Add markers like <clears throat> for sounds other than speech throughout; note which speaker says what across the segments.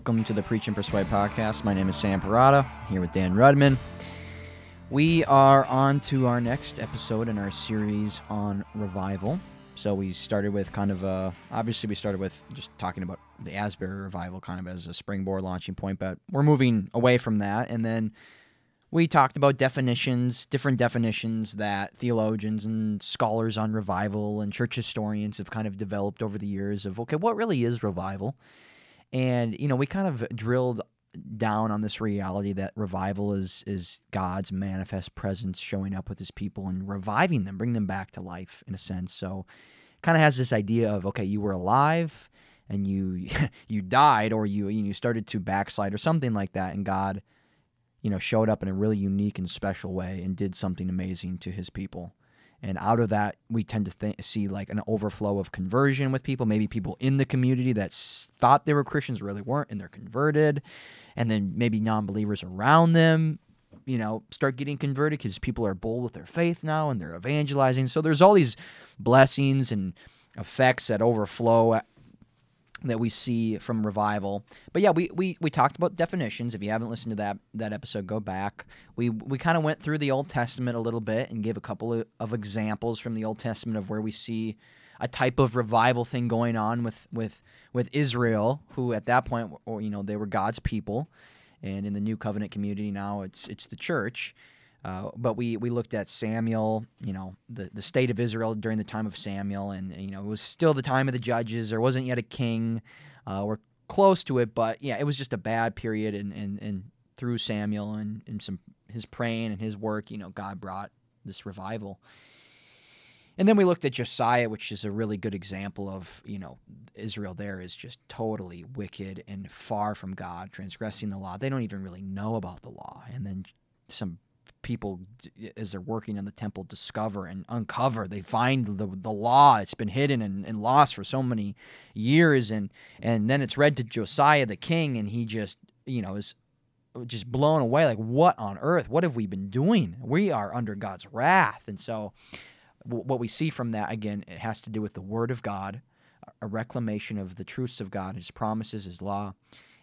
Speaker 1: Welcome to the Preach and Persuade podcast. My name is Sam Parada, here with Dan Rudman. We are on to our next episode in our series on revival. So we started with kind of a, obviously we started with just talking about the Asbury revival kind of as a springboard launching point, but we're moving away from that. And then we talked about definitions, different definitions that theologians and scholars on revival and church historians have kind of developed over the years of, okay, what really is revival? And, you know, we kind of drilled down on this reality that revival is is God's manifest presence showing up with his people and reviving them, bring them back to life in a sense. So kind of has this idea of okay, you were alive and you <laughs> you died or you you started to backslide or something like that and God you know showed up in a really unique and special way and did something amazing to his people. And out of that, we tend to th- see like an overflow of conversion with people. Maybe people in the community that s- thought they were Christians really weren't, and they're converted. And then maybe non believers around them, you know, start getting converted because people are bold with their faith now and they're evangelizing. So there's all these blessings and effects that overflow that we see from revival. But yeah, we, we, we talked about definitions. If you haven't listened to that that episode, go back. We we kind of went through the Old Testament a little bit and gave a couple of, of examples from the Old Testament of where we see a type of revival thing going on with with with Israel, who at that point, or you know, they were God's people, and in the New Covenant community now, it's it's the church. Uh, but we, we looked at Samuel, you know, the, the state of Israel during the time of Samuel, and, you know, it was still the time of the judges. There wasn't yet a king. Uh, we're close to it, but yeah, it was just a bad period. And, and, and through Samuel and, and some his praying and his work, you know, God brought this revival. And then we looked at Josiah, which is a really good example of, you know, Israel there is just totally wicked and far from God, transgressing the law. They don't even really know about the law. And then some people as they're working in the temple discover and uncover. They find the the law. It's been hidden and, and lost for so many years. And and then it's read to Josiah the king and he just you know is just blown away. Like what on earth? What have we been doing? We are under God's wrath. And so what we see from that again it has to do with the word of God a reclamation of the truths of God his promises his law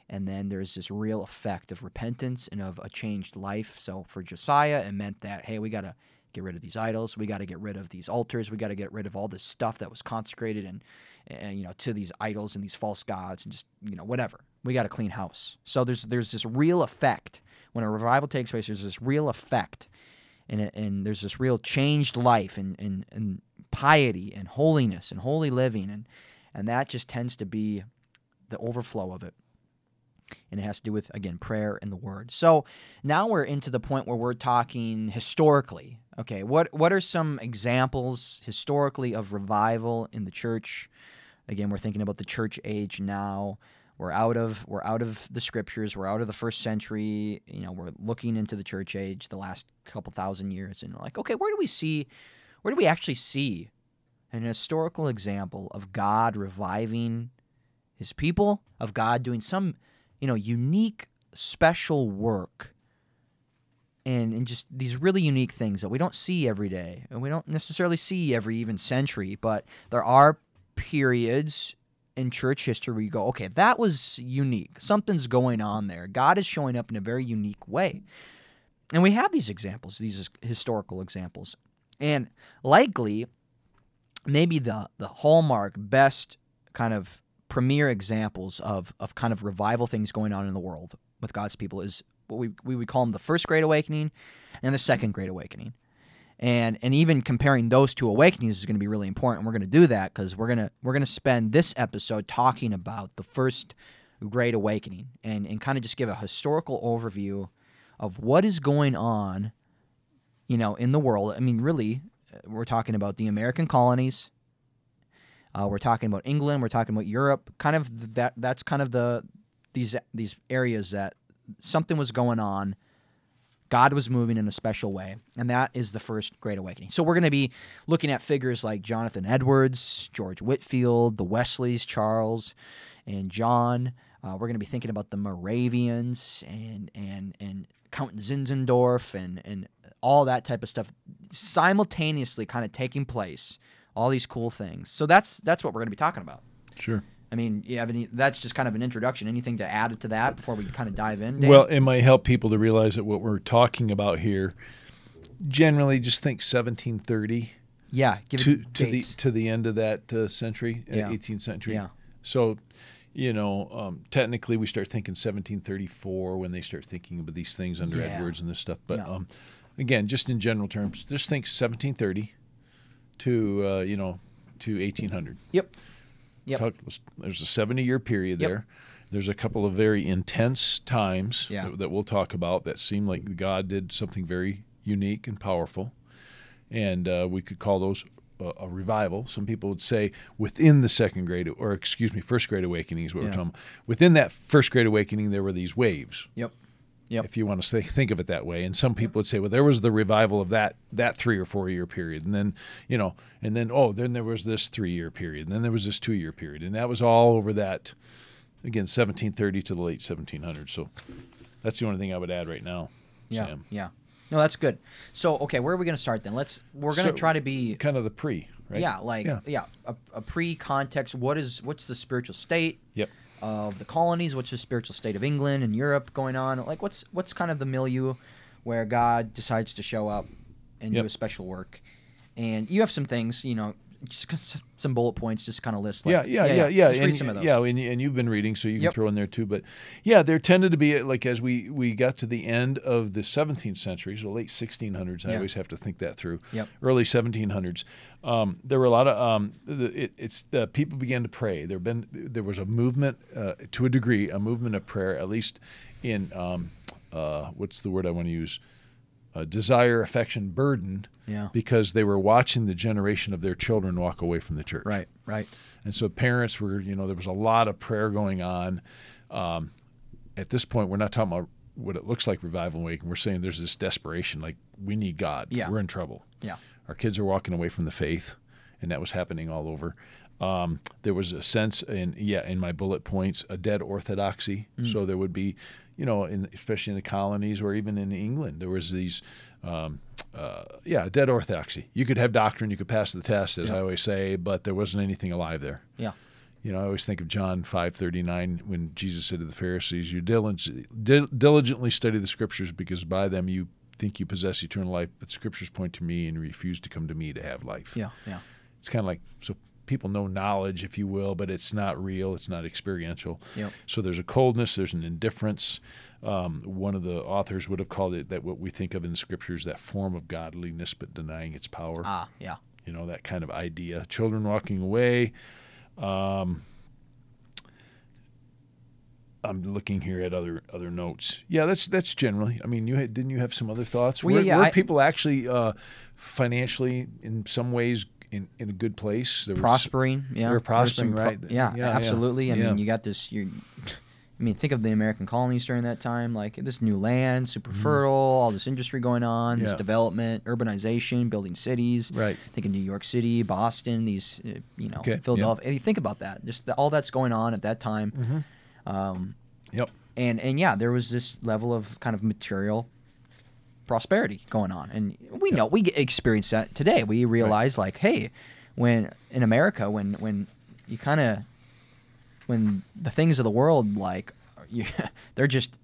Speaker 1: and then there's this real effect of repentance and of a changed life. So for Josiah, it meant that, hey, we got to get rid of these idols. We got to get rid of these altars. We got to get rid of all this stuff that was consecrated and, and, you know, to these idols and these false gods and just, you know, whatever. We got to clean house. So there's, there's this real effect. When a revival takes place, there's this real effect. And, and there's this real changed life and, and, and piety and holiness and holy living. And, and that just tends to be the overflow of it and it has to do with again prayer and the word. So now we're into the point where we're talking historically. Okay, what what are some examples historically of revival in the church? Again, we're thinking about the church age now. We're out of we're out of the scriptures. We're out of the first century. You know, we're looking into the church age, the last couple thousand years, and we're like, okay, where do we see, where do we actually see an historical example of God reviving His people, of God doing some you know, unique, special work and, and just these really unique things that we don't see every day and we don't necessarily see every even century, but there are periods in church history where you go, okay, that was unique. Something's going on there. God is showing up in a very unique way. And we have these examples, these historical examples. And likely, maybe the, the hallmark, best kind of premier examples of of kind of revival things going on in the world with God's people is what we we would call them the first great awakening and the second great awakening. And and even comparing those two awakenings is going to be really important. We're going to do that cuz we're going to we're going to spend this episode talking about the first great awakening and and kind of just give a historical overview of what is going on you know in the world. I mean really uh, we're talking about the American colonies uh, we're talking about England. We're talking about Europe. Kind of that. That's kind of the these these areas that something was going on. God was moving in a special way, and that is the first Great Awakening. So we're going to be looking at figures like Jonathan Edwards, George Whitefield, the Wesleys, Charles, and John. Uh, we're going to be thinking about the Moravians and and and Count Zinzendorf and and all that type of stuff simultaneously kind of taking place all these cool things. So that's that's what we're going to be talking about.
Speaker 2: Sure.
Speaker 1: I mean, you have any? That's just kind of an introduction. Anything to add to that before we kind of dive in? Dan?
Speaker 2: Well, it might help people to realize that what we're talking about here, generally, just think 1730
Speaker 1: yeah, give
Speaker 2: to to the to the end of that uh, century, uh,
Speaker 1: Yeah.
Speaker 2: 18th century.
Speaker 1: Yeah.
Speaker 2: So, you know, um, technically, we start thinking 1734 when they start thinking about these things under
Speaker 1: Yeah.
Speaker 2: Edwards and this stuff. But
Speaker 1: Yeah.
Speaker 2: um, again, just in general terms, just think 1730 to uh, you know to 1800.
Speaker 1: Yep. Yep.
Speaker 2: Talk, there's a 70 year period
Speaker 1: Yep.
Speaker 2: there. There's a couple of very intense times
Speaker 1: Yeah.
Speaker 2: that, that we'll talk about that seem like God did something very unique and powerful. And uh, we could call those a, a revival. Some people would say within the second grade, or excuse me, first grade awakening is what
Speaker 1: Yeah.
Speaker 2: we're talking about. Within that first grade awakening, there were these waves
Speaker 1: Yep. Yep.
Speaker 2: if you want to say, think of it that way. And some people would say, well, there was the revival of that that three or four year period, and then you know, and then oh, then there was this three year period, and then there was this two year period, and that was all over that again 1730 to the late 1700s. So that's the only thing I would add right now,
Speaker 1: Yeah.
Speaker 2: Sam.
Speaker 1: Yeah. No, that's good. So, okay, where are we going to start then? Let's. We're going to
Speaker 2: So,
Speaker 1: try to be.
Speaker 2: Kind of the pre, right?
Speaker 1: Yeah, like
Speaker 2: Yeah.
Speaker 1: yeah, a, a pre-context. What is what's the spiritual state
Speaker 2: Yep.
Speaker 1: Of the colonies? What's the spiritual state of England and Europe going on? Like, what's what's kind of the milieu where God decides to show up and do a special work? And you have some things, you know, just some bullet points, just kind of list. Like,
Speaker 2: yeah, yeah, yeah, yeah.
Speaker 1: Just
Speaker 2: and,
Speaker 1: read some of those.
Speaker 2: Yeah, and, and you've been reading, so you can
Speaker 1: Yep.
Speaker 2: throw in there too. But yeah, there tended to be like as we we got to the end of the 17th century, so late 1600s. I
Speaker 1: Yeah.
Speaker 2: always have to think that through.
Speaker 1: Yep.
Speaker 2: Early 1700s. Um, there were a lot of um, the, it, it's uh, people began to pray. There been there was a movement uh, to a degree, a movement of prayer, at least in um, uh, what's the word I want to use. Uh, desire, affection, burden,
Speaker 1: Yeah.
Speaker 2: because they were watching the generation of their children walk away from the church.
Speaker 1: Right. Right.
Speaker 2: And so parents were, you know, there was a lot of prayer going on. Um, at this point, we're not talking about what it looks like revival and awakening. We're saying there's this desperation, like we need God.
Speaker 1: Yeah.
Speaker 2: We're in trouble.
Speaker 1: Yeah.
Speaker 2: Our kids are walking away from the faith, and that was happening all over. Um, there was a sense, in yeah, in my bullet points, a dead orthodoxy. So there would be, you know, in, especially in the colonies or even in England, there was these, um, uh, yeah, dead orthodoxy. You could have doctrine, you could pass the test, as
Speaker 1: Yeah.
Speaker 2: I always say, but there wasn't anything alive there.
Speaker 1: Yeah.
Speaker 2: You know, I always think of John five thirty nine when Jesus said to the Pharisees, "You diligently, study the Scriptures because by them you think you possess eternal life, but Scriptures point to me and refuse to come to me to have life."
Speaker 1: Yeah. Yeah.
Speaker 2: It's kind of like so people know knowledge, if you will, but it's not real. It's not experiential.
Speaker 1: Yep.
Speaker 2: So there's a coldness. There's an indifference. Um, one of the authors would have called it that what we think of in Scriptures that form of godliness, but denying its power
Speaker 1: Ah. Yeah.
Speaker 2: you know that kind of idea children walking away um, i'm looking here at other other notes yeah that's that's generally i mean you had, didn't you have some other thoughts
Speaker 1: Well,
Speaker 2: were,
Speaker 1: yeah,
Speaker 2: were
Speaker 1: I-
Speaker 2: people actually uh, financially in some ways in, in a good place there was-
Speaker 1: prospering. Yeah,
Speaker 2: they were prospering, right?
Speaker 1: yeah,
Speaker 2: Yeah, yeah,
Speaker 1: absolutely. I
Speaker 2: yeah.
Speaker 1: mean, you got this. You, I mean, think of the American colonies during that time. Like this new land, super fertile, all this industry going on, this. Development, urbanization, building cities.
Speaker 2: Right.
Speaker 1: Think of New York City, Boston, these, uh, you know,
Speaker 2: Okay.
Speaker 1: Philadelphia. You think about that. Just the, all that's going on at that time.
Speaker 2: Mm-hmm.
Speaker 1: Um,
Speaker 2: yep
Speaker 1: and and yeah, there was this level of kind of material prosperity going on, and we know we experience that today. We realize like, hey, when in America, when when you kind of when the things of the world like <laughs> you, they're just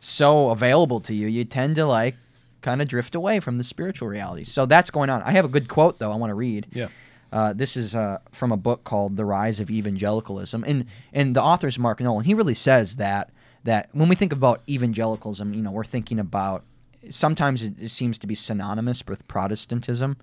Speaker 1: so available to you, you tend to like kind of drift away from the spiritual reality. So that's going on. I have a good quote though I want to read.
Speaker 2: yeah
Speaker 1: Uh, this is uh, from a book called "The Rise of Evangelicalism," and and the author is Mark Nolan. He really says that that when we think about evangelicalism, you know, we're thinking about sometimes it, it seems to be synonymous with Protestantism,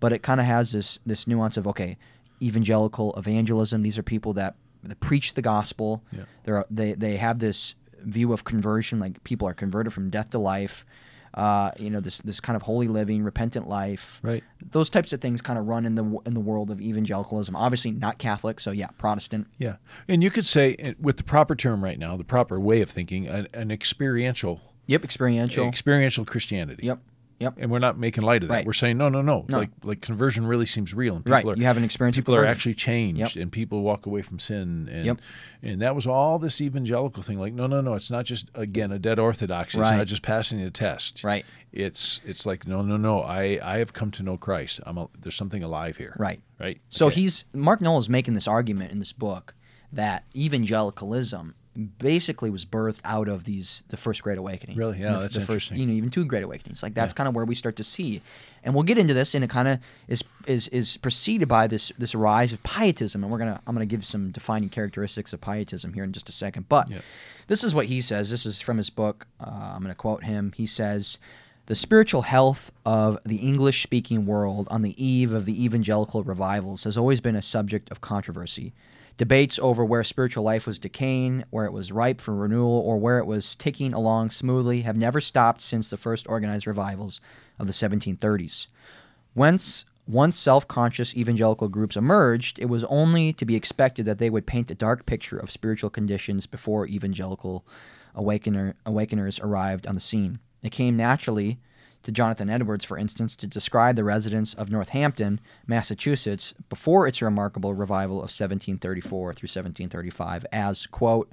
Speaker 1: but it kind of has this this nuance of okay, evangelical evangelism. These are people that, that preach the gospel.
Speaker 2: Yeah.
Speaker 1: They're they they have this view of conversion, like people are converted from death to life. Uh, you know this this kind of holy living, repentant life
Speaker 2: right
Speaker 1: those types of things kind of run in the in the world of evangelicalism. Obviously, not Catholic, so yeah, Protestant.
Speaker 2: yeah and you could say uh, with the proper term right now the proper way of thinking an, an experiential
Speaker 1: Yep, experiential.
Speaker 2: experiential christianity
Speaker 1: yep, yep.
Speaker 2: and we're not making light of that.
Speaker 1: Right.
Speaker 2: We're saying no, no, no,
Speaker 1: No.
Speaker 2: Like like conversion really seems real, and
Speaker 1: Right,
Speaker 2: people are
Speaker 1: you have an experience
Speaker 2: People are actually changed,
Speaker 1: Yep.
Speaker 2: and people walk away from sin, and
Speaker 1: Yep.
Speaker 2: and that was all this evangelical thing. Like no, no, no, it's not just again a dead orthodoxy. It's
Speaker 1: Right.
Speaker 2: not just passing the test.
Speaker 1: Right.
Speaker 2: It's it's like no, no, no. I I have come to know Christ. I'm a, there's something alive here.
Speaker 1: Right.
Speaker 2: Right.
Speaker 1: So
Speaker 2: Okay.
Speaker 1: he's Mark Noll is making this argument in this book that evangelicalism basically was birthed out of these the first Great Awakening.
Speaker 2: Really? Yeah,
Speaker 1: the,
Speaker 2: that's
Speaker 1: the first, you know, even two Great Awakenings. Like that's
Speaker 2: Yeah.
Speaker 1: kind of where we start to see, and we'll get into this, and it kind of is is is preceded by this this rise of pietism, and we're gonna I'm gonna give some defining characteristics of pietism here in just a second, but.
Speaker 2: Yeah.
Speaker 1: This is what he says. This is from his book. Uh, I'm going to quote him. He says, The spiritual health of the English speaking world on the eve of the evangelical revivals has always been a subject of controversy. Debates over where spiritual life was decaying, where it was ripe for renewal, or where it was ticking along smoothly have never stopped since the first organized revivals of the 1730s. Whence once self-conscious evangelical groups emerged, it was only to be expected that they would paint a dark picture of spiritual conditions before evangelical awakener, awakeners arrived on the scene. It came naturally to Jonathan Edwards, for instance, to describe the residents of Northampton, Massachusetts, before its remarkable revival of 1734 through 1735 as, quote,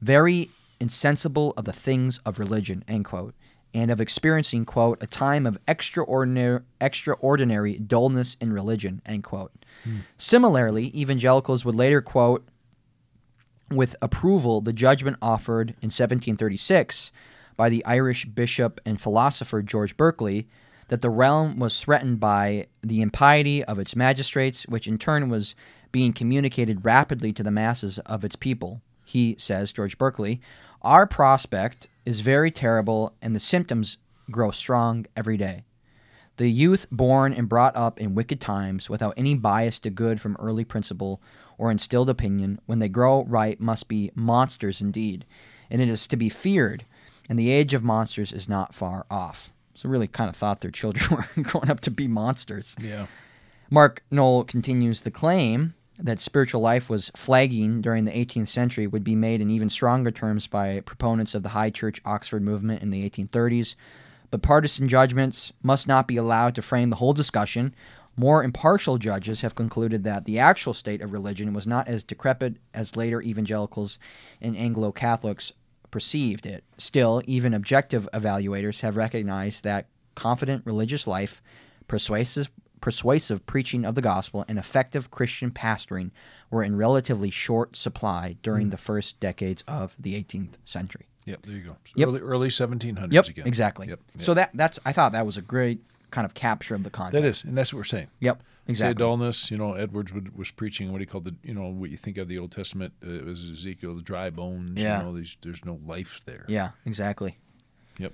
Speaker 1: very insensible of the things of religion, end quote, and of experiencing, quote, a time of extraordinary, extraordinary dullness in religion, end quote. Hmm. Similarly, evangelicals would later quote with approval the judgment offered in 1736 by the Irish bishop and philosopher George Berkeley that the realm was threatened by the impiety of its magistrates, which in turn was being communicated rapidly to the masses of its people. He says, George Berkeley, our prospect is very terrible, and the symptoms grow strong every day. The youth born and brought up in wicked times, without any bias to good from early principle or instilled opinion, when they grow right, must be monsters indeed, and it is to be feared, and the age of monsters is not far off. So, really, kind of thought their children <laughs> were growing up to be monsters.
Speaker 2: Yeah.
Speaker 1: Mark Noll continues the claim that spiritual life was flagging during the 18th century would be made in even stronger terms by proponents of the High Church Oxford movement in the 1830s. But partisan judgments must not be allowed to frame the whole discussion. More impartial judges have concluded that the actual state of religion was not as decrepit as later evangelicals and Anglo Catholics perceived it. Still, even objective evaluators have recognized that confident religious life, persuasive persuasive preaching of the gospel and effective Christian pastoring were in relatively short supply during hmm. the first decades of the 18th century.
Speaker 2: Yep. There you go. So
Speaker 1: Yep.
Speaker 2: Early, early 1700s
Speaker 1: Yep,
Speaker 2: again.
Speaker 1: exactly.
Speaker 2: Yep. yep.
Speaker 1: So that that's I thought that was a great kind of capture of the content.
Speaker 2: that is, and that's what we're saying.
Speaker 1: Yep,
Speaker 2: Say
Speaker 1: exactly.
Speaker 2: dullness. You know, Edwards would, was preaching what he called the, you know, what you think of the Old Testament. Uh, it was Ezekiel, the dry bones.
Speaker 1: Yeah.
Speaker 2: You know, there's, there's no life there.
Speaker 1: Yeah, exactly.
Speaker 2: Yep.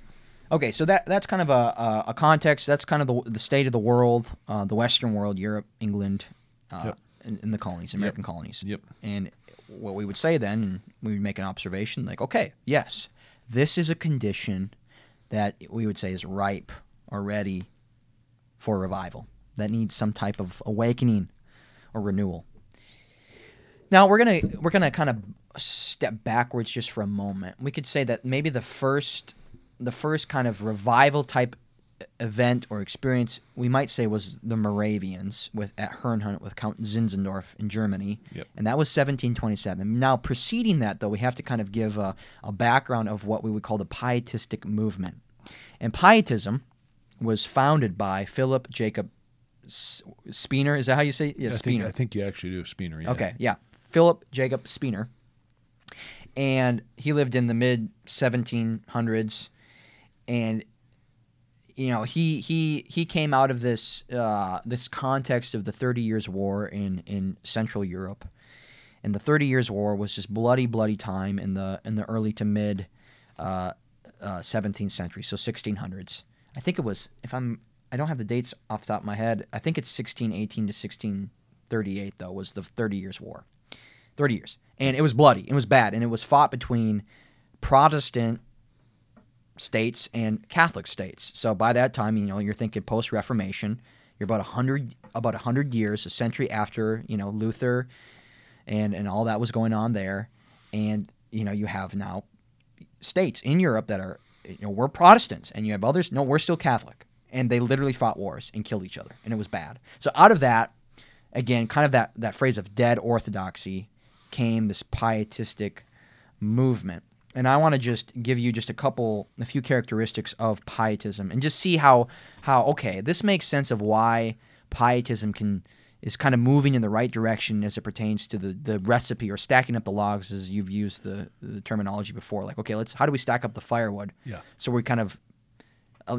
Speaker 1: Okay, so that that's kind of a, a, context. That's kind of the, the state of the world, uh, the Western world, Europe, England, uh,
Speaker 2: Yep.
Speaker 1: in, in the colonies, American colonies.
Speaker 2: Yep.
Speaker 1: And what we would say then, and we would make an observation like, okay, yes, this is a condition that we would say is ripe or ready for revival. That needs some type of awakening or renewal. Now we're gonna we're gonna kind of step backwards just for a moment. We could say that maybe the first the first kind of revival type event or experience we might say was the Moravians with at Herrnhut with Count Zinzendorf in Germany,
Speaker 2: Yep.
Speaker 1: and that was 1727. Now preceding that though, we have to kind of give a, a background of what we would call the Pietistic movement, and Pietism was founded by Philip Jacob S- Spiner. Is that how you say? it? Yeah,
Speaker 2: I think, I think you actually do Spooner. Yeah.
Speaker 1: Okay, yeah. Philip Jacob Spiner. And he lived in the mid 1700s and you know, he he he came out of this uh, this context of the 30 years war in in Central Europe. And the 30 years war was just bloody bloody time in the in the early to mid uh, uh, 17th century, so 1600s. I think it was if I'm I don't have the dates off the top of my head. I think it's 1618 to 1638 though was the 30 years war. 30 years. And it was bloody. It was bad and it was fought between Protestant states and Catholic states. So by that time, you know, you're thinking post-Reformation. You're about 100 about 100 years, a century after, you know, Luther and and all that was going on there. And you know, you have now states in Europe that are you know, we're Protestants and you have others no, we're still Catholic. And they literally fought wars and killed each other and it was bad. So out of that again, kind of that that phrase of dead orthodoxy came this pietistic movement. And I want to just give you just a couple, a few characteristics of pietism, and just see how, how okay, this makes sense of why pietism can is kind of moving in the right direction as it pertains to the, the recipe or stacking up the logs as you've used the, the terminology before like okay let's how do we stack up the firewood
Speaker 2: Yeah.
Speaker 1: so we're kind of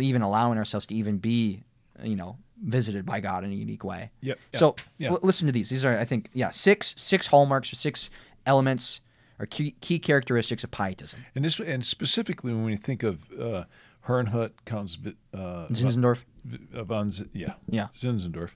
Speaker 1: even allowing ourselves to even be you know visited by god in a unique way
Speaker 2: Yep. Yeah.
Speaker 1: so
Speaker 2: Yeah.
Speaker 1: l- listen to these these are i think yeah six six hallmarks or six elements or key, key characteristics of pietism
Speaker 2: And this, and specifically when we think of uh, Herrnhut, Count uh,
Speaker 1: zinzendorf
Speaker 2: uh, von, yeah,
Speaker 1: Yeah.
Speaker 2: Zinzendorf,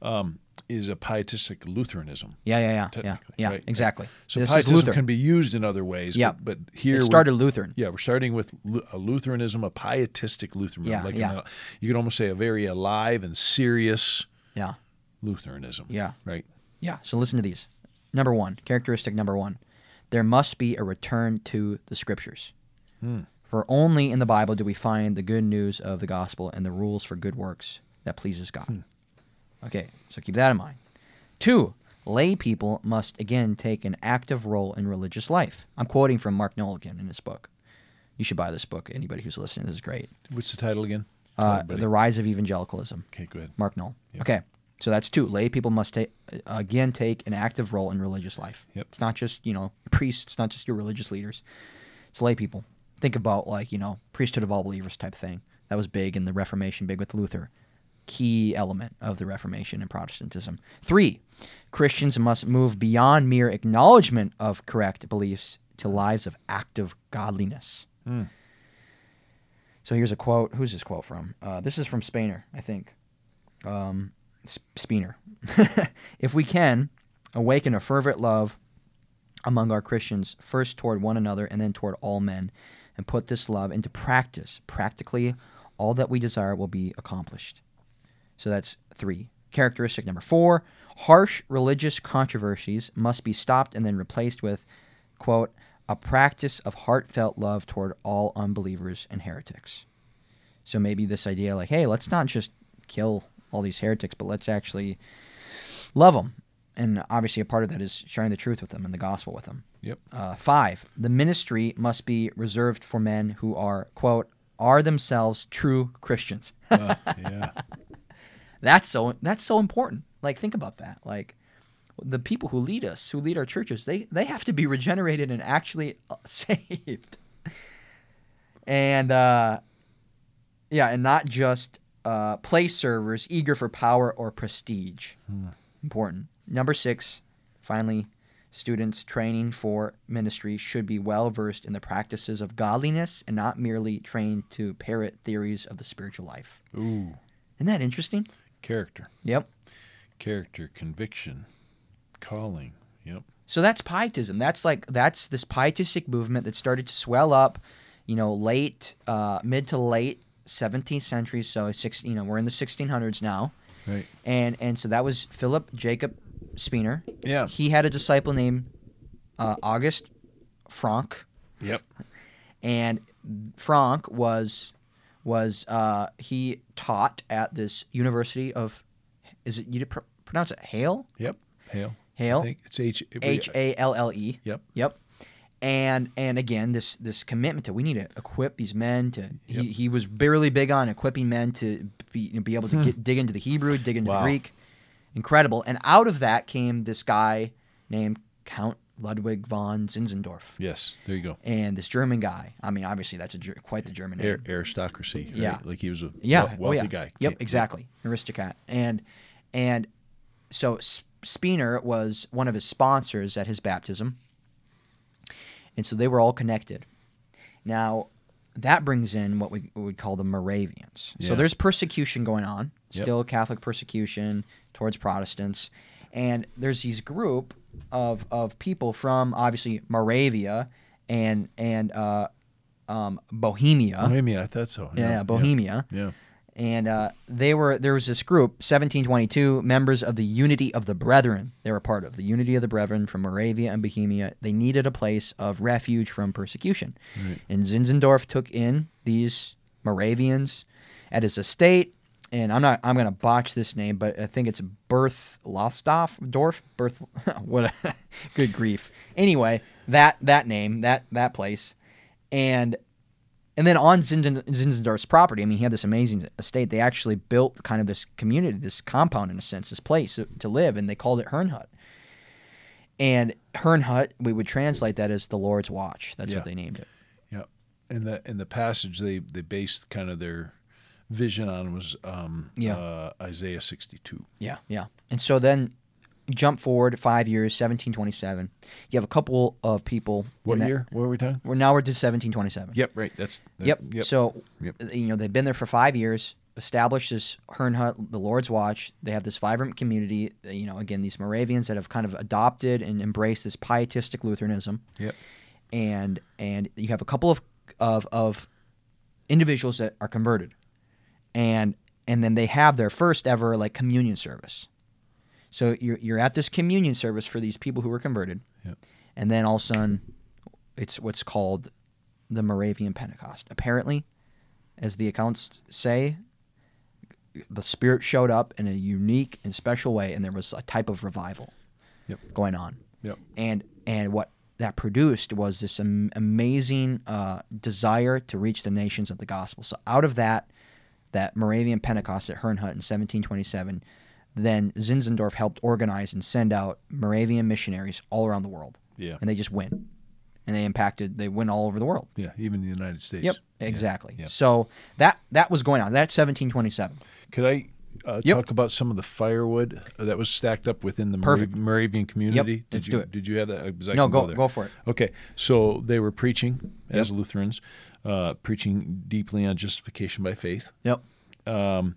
Speaker 2: um, is a pietistic Lutheranism.
Speaker 1: yeah yeah yeah yeah
Speaker 2: Technically,
Speaker 1: yeah
Speaker 2: right.
Speaker 1: exactly
Speaker 2: So
Speaker 1: this is
Speaker 2: pietism can be used in other ways.
Speaker 1: Yeah.
Speaker 2: but, but here
Speaker 1: it
Speaker 2: we're-
Speaker 1: started lutheran
Speaker 2: Yeah, we're starting with a Lutheranism, a pietistic Lutheranism.
Speaker 1: Yeah,
Speaker 2: like
Speaker 1: yeah.
Speaker 2: an- you could almost say a very alive and serious
Speaker 1: yeah
Speaker 2: Lutheranism.
Speaker 1: yeah
Speaker 2: Right.
Speaker 1: Yeah. So listen to these. Number one, characteristic number one, there must be a return to the scriptures. Hmm. For only in the Bible do we find the good news of the gospel and the rules for good works that pleases God. Hmm. Okay, so keep that in mind. Two, lay people must again take an active role in religious life. I'm quoting from Mark Noligan in his book. You should buy this book. Anybody who's listening, this is great.
Speaker 2: What's the title again?
Speaker 1: Uh, the Rise of Evangelicalism.
Speaker 2: okay, good.
Speaker 1: Mark Noll.
Speaker 2: Yep.
Speaker 1: Okay, so that's two. Lay people must take again take an active role in religious life.
Speaker 2: Yep.
Speaker 1: It's not just you know priests. It's not just your religious leaders. It's lay people. Think about like you know priesthood of all believers type thing. That was big in the Reformation, big with Luther. Key element of the Reformation and Protestantism. Three, Christians must move beyond mere acknowledgement of correct beliefs to lives of active godliness.
Speaker 2: Hmm.
Speaker 1: So here's a quote. Who's this quote from? Uh, this is from Spainer, I think. Um, S- Speener. <laughs> if we can awaken a fervent love among our Christians, first toward one another and then toward all men, and put this love into practice, practically all that we desire will be accomplished. So that's three. Characteristic number four harsh religious controversies must be stopped and then replaced with, quote, a practice of heartfelt love toward all unbelievers and heretics. So maybe this idea, like, hey, let's not just kill all these heretics, but let's actually love them. And obviously, a part of that is sharing the truth with them and the gospel with them.
Speaker 2: Yep.
Speaker 1: Uh, five, the ministry must be reserved for men who are, quote, are themselves true Christians.
Speaker 2: Uh, yeah. <laughs>
Speaker 1: That's so that's so important. Like think about that. Like the people who lead us, who lead our churches, they they have to be regenerated and actually uh, <laughs> saved. And uh yeah, and not just uh place servers eager for power or prestige. Important. Number 6, finally, students training for ministry should be well versed in the practices of godliness and not merely trained to parrot theories of the spiritual life.
Speaker 2: Ooh,
Speaker 1: Isn't that interesting?
Speaker 2: Character,
Speaker 1: Yep.
Speaker 2: character, conviction, calling. Yep.
Speaker 1: So that's pietism. That's like that's this pietistic movement that started to swell up, you know, late, uh, mid to late 17th century. So six, you know, we're in the 1600s now,
Speaker 2: Right.
Speaker 1: and and so that was Philip Jacob Spener.
Speaker 2: Yeah.
Speaker 1: He had a disciple named uh, August Frank,
Speaker 2: Yep.
Speaker 1: and Frank was was uh, he taught at this University of is it you pr- pronounce it Hale
Speaker 2: Yep. Hale.
Speaker 1: Hale
Speaker 2: I think it's H.
Speaker 1: H A L L E
Speaker 2: Yep.
Speaker 1: Yep. And and again, this this commitment to we need to equip these men to.
Speaker 2: Yep.
Speaker 1: He, he was really big on equipping men to be you know, be able to get, dig into the Hebrew, dig into
Speaker 2: Wow.
Speaker 1: the Greek. Incredible. And out of that came this guy named Count Ludwig von Zinzendorf,
Speaker 2: Yes. There you go.
Speaker 1: and this German guy. I mean, obviously that's a quite the German name.
Speaker 2: Ar- aristocracy. right?
Speaker 1: Yeah.
Speaker 2: Like he was a
Speaker 1: yeah, oh,
Speaker 2: wealthy
Speaker 1: yeah.
Speaker 2: guy.
Speaker 1: Yep, exactly, aristocrat, and and so Spener was one of his sponsors at his baptism, and so they were all connected. Now, that brings in what we would call the Moravians. So there's persecution going on,
Speaker 2: Yep.
Speaker 1: still Catholic persecution towards Protestants, and there's these group of of people from obviously Moravia and and uh, um, Bohemia.
Speaker 2: Bohemia. I thought so.
Speaker 1: yeah, Bohemia
Speaker 2: Yeah.
Speaker 1: and uh, they were there was this group 1722 members of the unity of the brethren they were part of the unity of the brethren from moravia and bohemia they needed a place of refuge from persecution
Speaker 2: Right.
Speaker 1: and zinzendorf took in these moravians at his estate and i'm not i'm going to botch this name but i think it's berth lostoff dorf berth what a <laughs> good grief anyway that that name that that place and and then on Zinzen, Zinzendorf's property, I mean, he had this amazing estate. They actually built kind of this community, this compound in a sense, this place to live, and they called it Herrnhut. And Herrnhut, we would translate that as the Lord's Watch. That's
Speaker 2: Yeah.
Speaker 1: what they named it.
Speaker 2: Yeah, in the in the passage they they based kind of their vision on was um,
Speaker 1: Yeah.
Speaker 2: uh, Isaiah sixty two.
Speaker 1: Yeah, yeah. And so then jump forward five years, 1727. You have a couple of people.
Speaker 2: What
Speaker 1: that-
Speaker 2: year? What are we talking?
Speaker 1: We're now we're to 1727.
Speaker 2: Yep, right. That's that-
Speaker 1: Yep.
Speaker 2: Yep.
Speaker 1: So,
Speaker 2: Yep.
Speaker 1: you know, they've been there for five years, established this Herrnhut, the Lord's Watch. They have this vibrant community. uh, You know, again, these Moravians that have kind of adopted and embraced this pietistic Lutheranism.
Speaker 2: Yep.
Speaker 1: And and you have a couple of of of individuals that are converted, and and then they have their first ever like communion service. So you're you're at this communion service for these people who were converted,
Speaker 2: Yep.
Speaker 1: and then all of a sudden, it's what's called the Moravian Pentecost. Apparently, as the accounts say, the Spirit showed up in a unique and special way, and there was a type of revival
Speaker 2: Yep.
Speaker 1: going on.
Speaker 2: Yep.
Speaker 1: And and what that produced was this am- amazing uh, desire to reach the nations of the gospel. So out of that, that Moravian Pentecost at Herrnhut in 1727, then Zinzendorf helped organize and send out Moravian missionaries all around the world,
Speaker 2: Yeah.
Speaker 1: and they just win, and they impacted. They went all over the world.
Speaker 2: Yeah. Even the United States.
Speaker 1: Yep,
Speaker 2: Yeah.
Speaker 1: exactly.
Speaker 2: Yep.
Speaker 1: So that that was going on. That's 1727.
Speaker 2: Could I uh,
Speaker 1: Yep.
Speaker 2: talk about some of the firewood that was stacked up within the
Speaker 1: Perfect.
Speaker 2: Moravian community? Did
Speaker 1: let's
Speaker 2: you,
Speaker 1: do it.
Speaker 2: Did you have that?
Speaker 1: No, go go for it.
Speaker 2: Okay, so they were preaching as
Speaker 1: Yep.
Speaker 2: Lutherans, uh, preaching deeply on justification by faith.
Speaker 1: Yep.
Speaker 2: Um,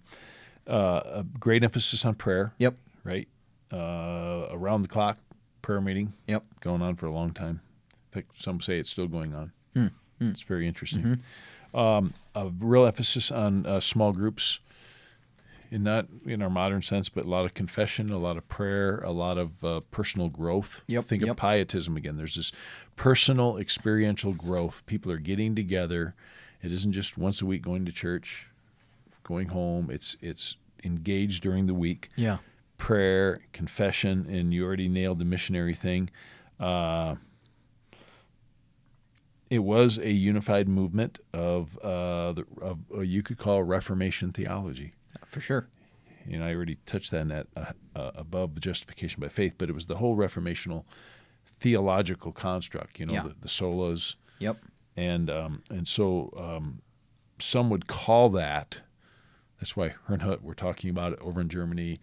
Speaker 2: uh, a great emphasis on prayer.
Speaker 1: Yep.
Speaker 2: Right. Uh, around the clock prayer meeting
Speaker 1: Yep.
Speaker 2: going on for a long time. In fact, some say it's still going on.
Speaker 1: Hmm.
Speaker 2: It's very interesting.
Speaker 1: Mm-hmm.
Speaker 2: Um, a real emphasis on uh, small groups, in not in our modern sense, but a lot of confession, a lot of prayer, a lot of uh, personal growth.
Speaker 1: Yep,
Speaker 2: Think
Speaker 1: yep.
Speaker 2: of pietism again. There's this personal, experiential growth. People are getting together. It isn't just once a week going to church, going home. It's it's engaged during the week
Speaker 1: Yeah.
Speaker 2: prayer, confession, and you already nailed the missionary thing. Uh, it was a unified movement of, uh, the, of uh, you could call Reformation theology.
Speaker 1: For sure.
Speaker 2: And I already touched that in that uh, uh, above justification by faith, but it was the whole reformational theological construct. You know,
Speaker 1: Yeah.
Speaker 2: the, the solas,
Speaker 1: Yep.
Speaker 2: and um, and so um, some would call that. That's why Herrnhut we're talking about it over in Germany,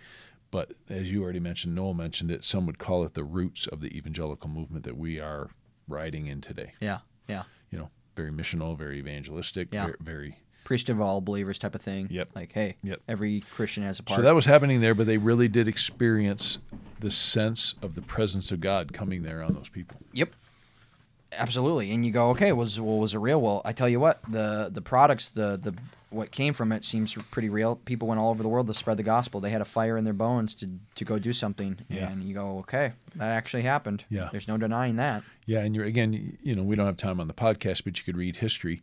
Speaker 2: but as you already mentioned, Noel mentioned it. Some would call it the roots of the evangelical movement that we are riding in today.
Speaker 1: Yeah. Yeah.
Speaker 2: You know, very missional, very evangelistic,
Speaker 1: Yeah.
Speaker 2: very, very.
Speaker 1: Priesthood of all believers type of thing.
Speaker 2: Yep.
Speaker 1: Like, hey,
Speaker 2: Yep.
Speaker 1: every Christian has a part.
Speaker 2: So that was happening there, but they really did experience the sense of the presence of God coming there on those people.
Speaker 1: Yep. Absolutely. And you go, okay, was well, was it real? Well, I tell you what, the the products, the the what came from it seems pretty real. People went all over the world to spread the gospel. They had a fire in their bones to to go do something.
Speaker 2: Yeah.
Speaker 1: And you go, okay, that actually happened.
Speaker 2: Yeah.
Speaker 1: There's no denying that.
Speaker 2: Yeah, and you're again, you know, we don't have time on the podcast, but you could read history,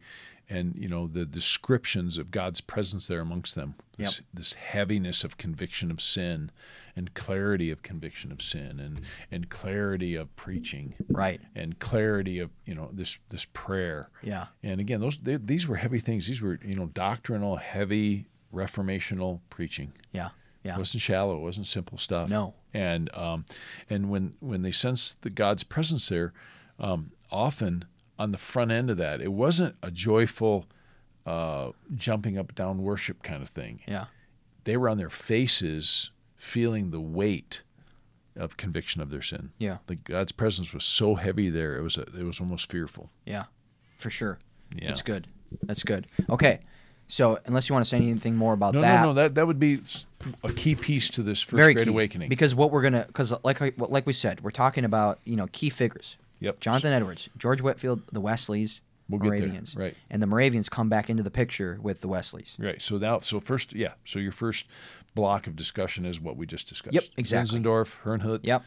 Speaker 2: and you know the descriptions of God's presence there amongst them. This, this heaviness of conviction of sin, and clarity of conviction of sin, and and clarity of preaching,
Speaker 1: Right.
Speaker 2: and clarity of you know this this prayer.
Speaker 1: Yeah.
Speaker 2: And again, those they, these were heavy things. These were you know doctrinal, heavy, reformational preaching.
Speaker 1: Yeah. Yeah.
Speaker 2: It wasn't shallow. It wasn't simple stuff.
Speaker 1: No.
Speaker 2: And um, and when when they sensed the God's presence there, um, often on the front end of that, it wasn't a joyful uh, jumping up down worship kind of thing.
Speaker 1: yeah.
Speaker 2: They were on their faces, feeling the weight of conviction of their sin.
Speaker 1: Yeah.
Speaker 2: Like God's presence was so heavy there, it was a, it was almost fearful.
Speaker 1: Yeah. For sure.
Speaker 2: Yeah.
Speaker 1: That's good. That's good. Okay. So unless you want to say anything more about
Speaker 2: No,
Speaker 1: that,
Speaker 2: no, no. That that would be a key piece to this first
Speaker 1: very
Speaker 2: great
Speaker 1: key.
Speaker 2: awakening.
Speaker 1: Because what we're gonna, because like like we said, we're talking about you know key figures.
Speaker 2: Yep.
Speaker 1: Jonathan Edwards, George Whitefield, the Wesleys,
Speaker 2: We'll
Speaker 1: Moravians,
Speaker 2: right.
Speaker 1: And the Moravians come back into the picture with the Wesleys.
Speaker 2: Right. So now, so first, yeah. So your first block of discussion is what we just discussed.
Speaker 1: Yep, exactly.
Speaker 2: Zinzendorf, Herrnhut,
Speaker 1: Yep.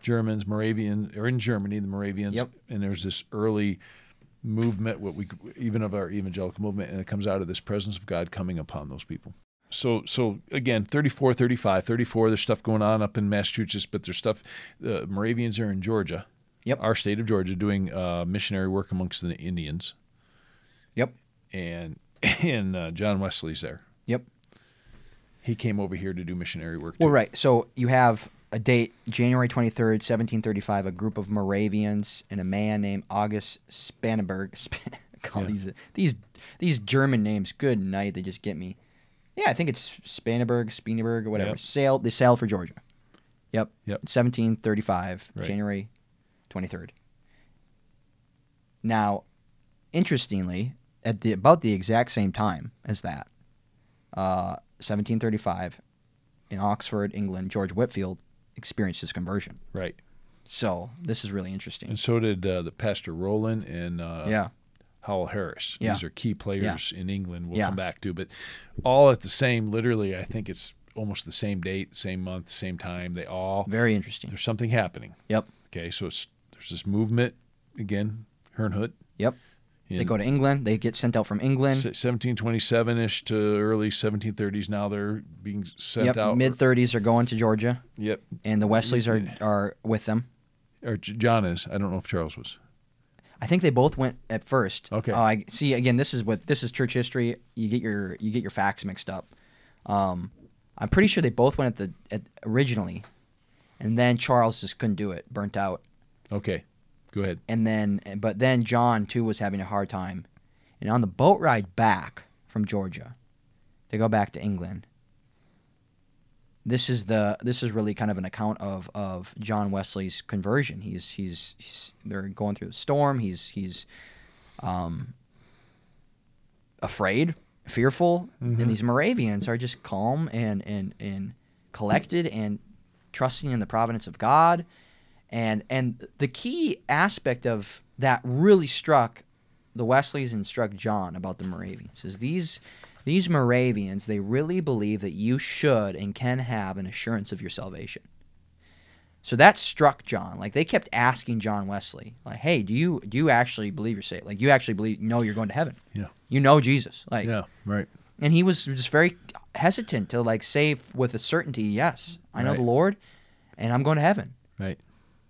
Speaker 2: Germans, Moravian, or in Germany, the Moravians.
Speaker 1: Yep.
Speaker 2: And there's this early movement, what we even of our evangelical movement, and it comes out of this presence of God coming upon those people. So, so again, 34, 35, 34, there's stuff going on up in Massachusetts, but there's stuff, the Moravians are in Georgia,
Speaker 1: Yep.
Speaker 2: our state of Georgia, doing uh, missionary work amongst the Indians.
Speaker 1: Yep.
Speaker 2: and <laughs> and uh, John Wesley's there.
Speaker 1: Yep.
Speaker 2: He came over here to do missionary work.
Speaker 1: Well, right. So you have a date, January 23rd, 1735, a group of Moravians and a man named August Spangenberg. <laughs> Sp- call
Speaker 2: Yeah.
Speaker 1: these these these German names. Good night. They just get me. Yeah, I think it's Spangenberg, Spineberg, or whatever.
Speaker 2: Yep.
Speaker 1: Sailed. They sailed for Georgia. Yep.
Speaker 2: Yep.
Speaker 1: 1735,
Speaker 2: Right.
Speaker 1: January 23rd. Now, interestingly, at the about the exact same time as that, uh, 1735, in Oxford, England, George Whitefield experienced his conversion.
Speaker 2: Right.
Speaker 1: So this is really interesting.
Speaker 2: And so did uh, the Pastor Rowland and uh,
Speaker 1: yeah,
Speaker 2: Howell Harris.
Speaker 1: Yeah.
Speaker 2: These are key players in England. We'll
Speaker 1: Yeah.
Speaker 2: come back to, but all at the same. Literally, I think it's almost the same date, same month, same time. They all
Speaker 1: very interesting.
Speaker 2: there's something happening.
Speaker 1: Yep,
Speaker 2: Okay, so it's there's this movement again, Herrnhut.
Speaker 1: yep. They go to England. They get sent out from England.
Speaker 2: 1727 ish to early 1730s. Now they're being sent
Speaker 1: Yep,
Speaker 2: out.
Speaker 1: mid 30s are going to Georgia,
Speaker 2: Yep.
Speaker 1: and the Wesleys are are with them.
Speaker 2: Or John is. I don't know if Charles was.
Speaker 1: I think they both went at first.
Speaker 2: Okay.
Speaker 1: Uh, I see. Again, this is what this is church history. You get your you get your facts mixed up. Um, I'm pretty sure they both went at the at originally, and then Charles just couldn't do it, burnt out,
Speaker 2: Okay, go ahead.
Speaker 1: and then but then John too was having a hard time, and on the boat ride back from Georgia, to go back to England. This is the this is really kind of an account of of John Wesley's conversion. He's he's, he's they're going through the storm. He's he's um, afraid, fearful, and these Moravians are just calm and and and collected and trusting in the providence of God. And and the key aspect of that really struck the Wesleys and struck John about the Moravians is these these Moravians they really believe that you should and can have an assurance of your salvation. So that struck John. Like they kept asking John Wesley, like, "Hey, do you do you actually believe you're saved? Like, you actually believe know you're going to heaven?
Speaker 2: Yeah.
Speaker 1: You know Jesus? Like,
Speaker 2: Yeah. Right.
Speaker 1: and he was just very hesitant to like say with a certainty, yes, I know
Speaker 2: Right.
Speaker 1: the Lord, and I'm going to heaven.
Speaker 2: Right.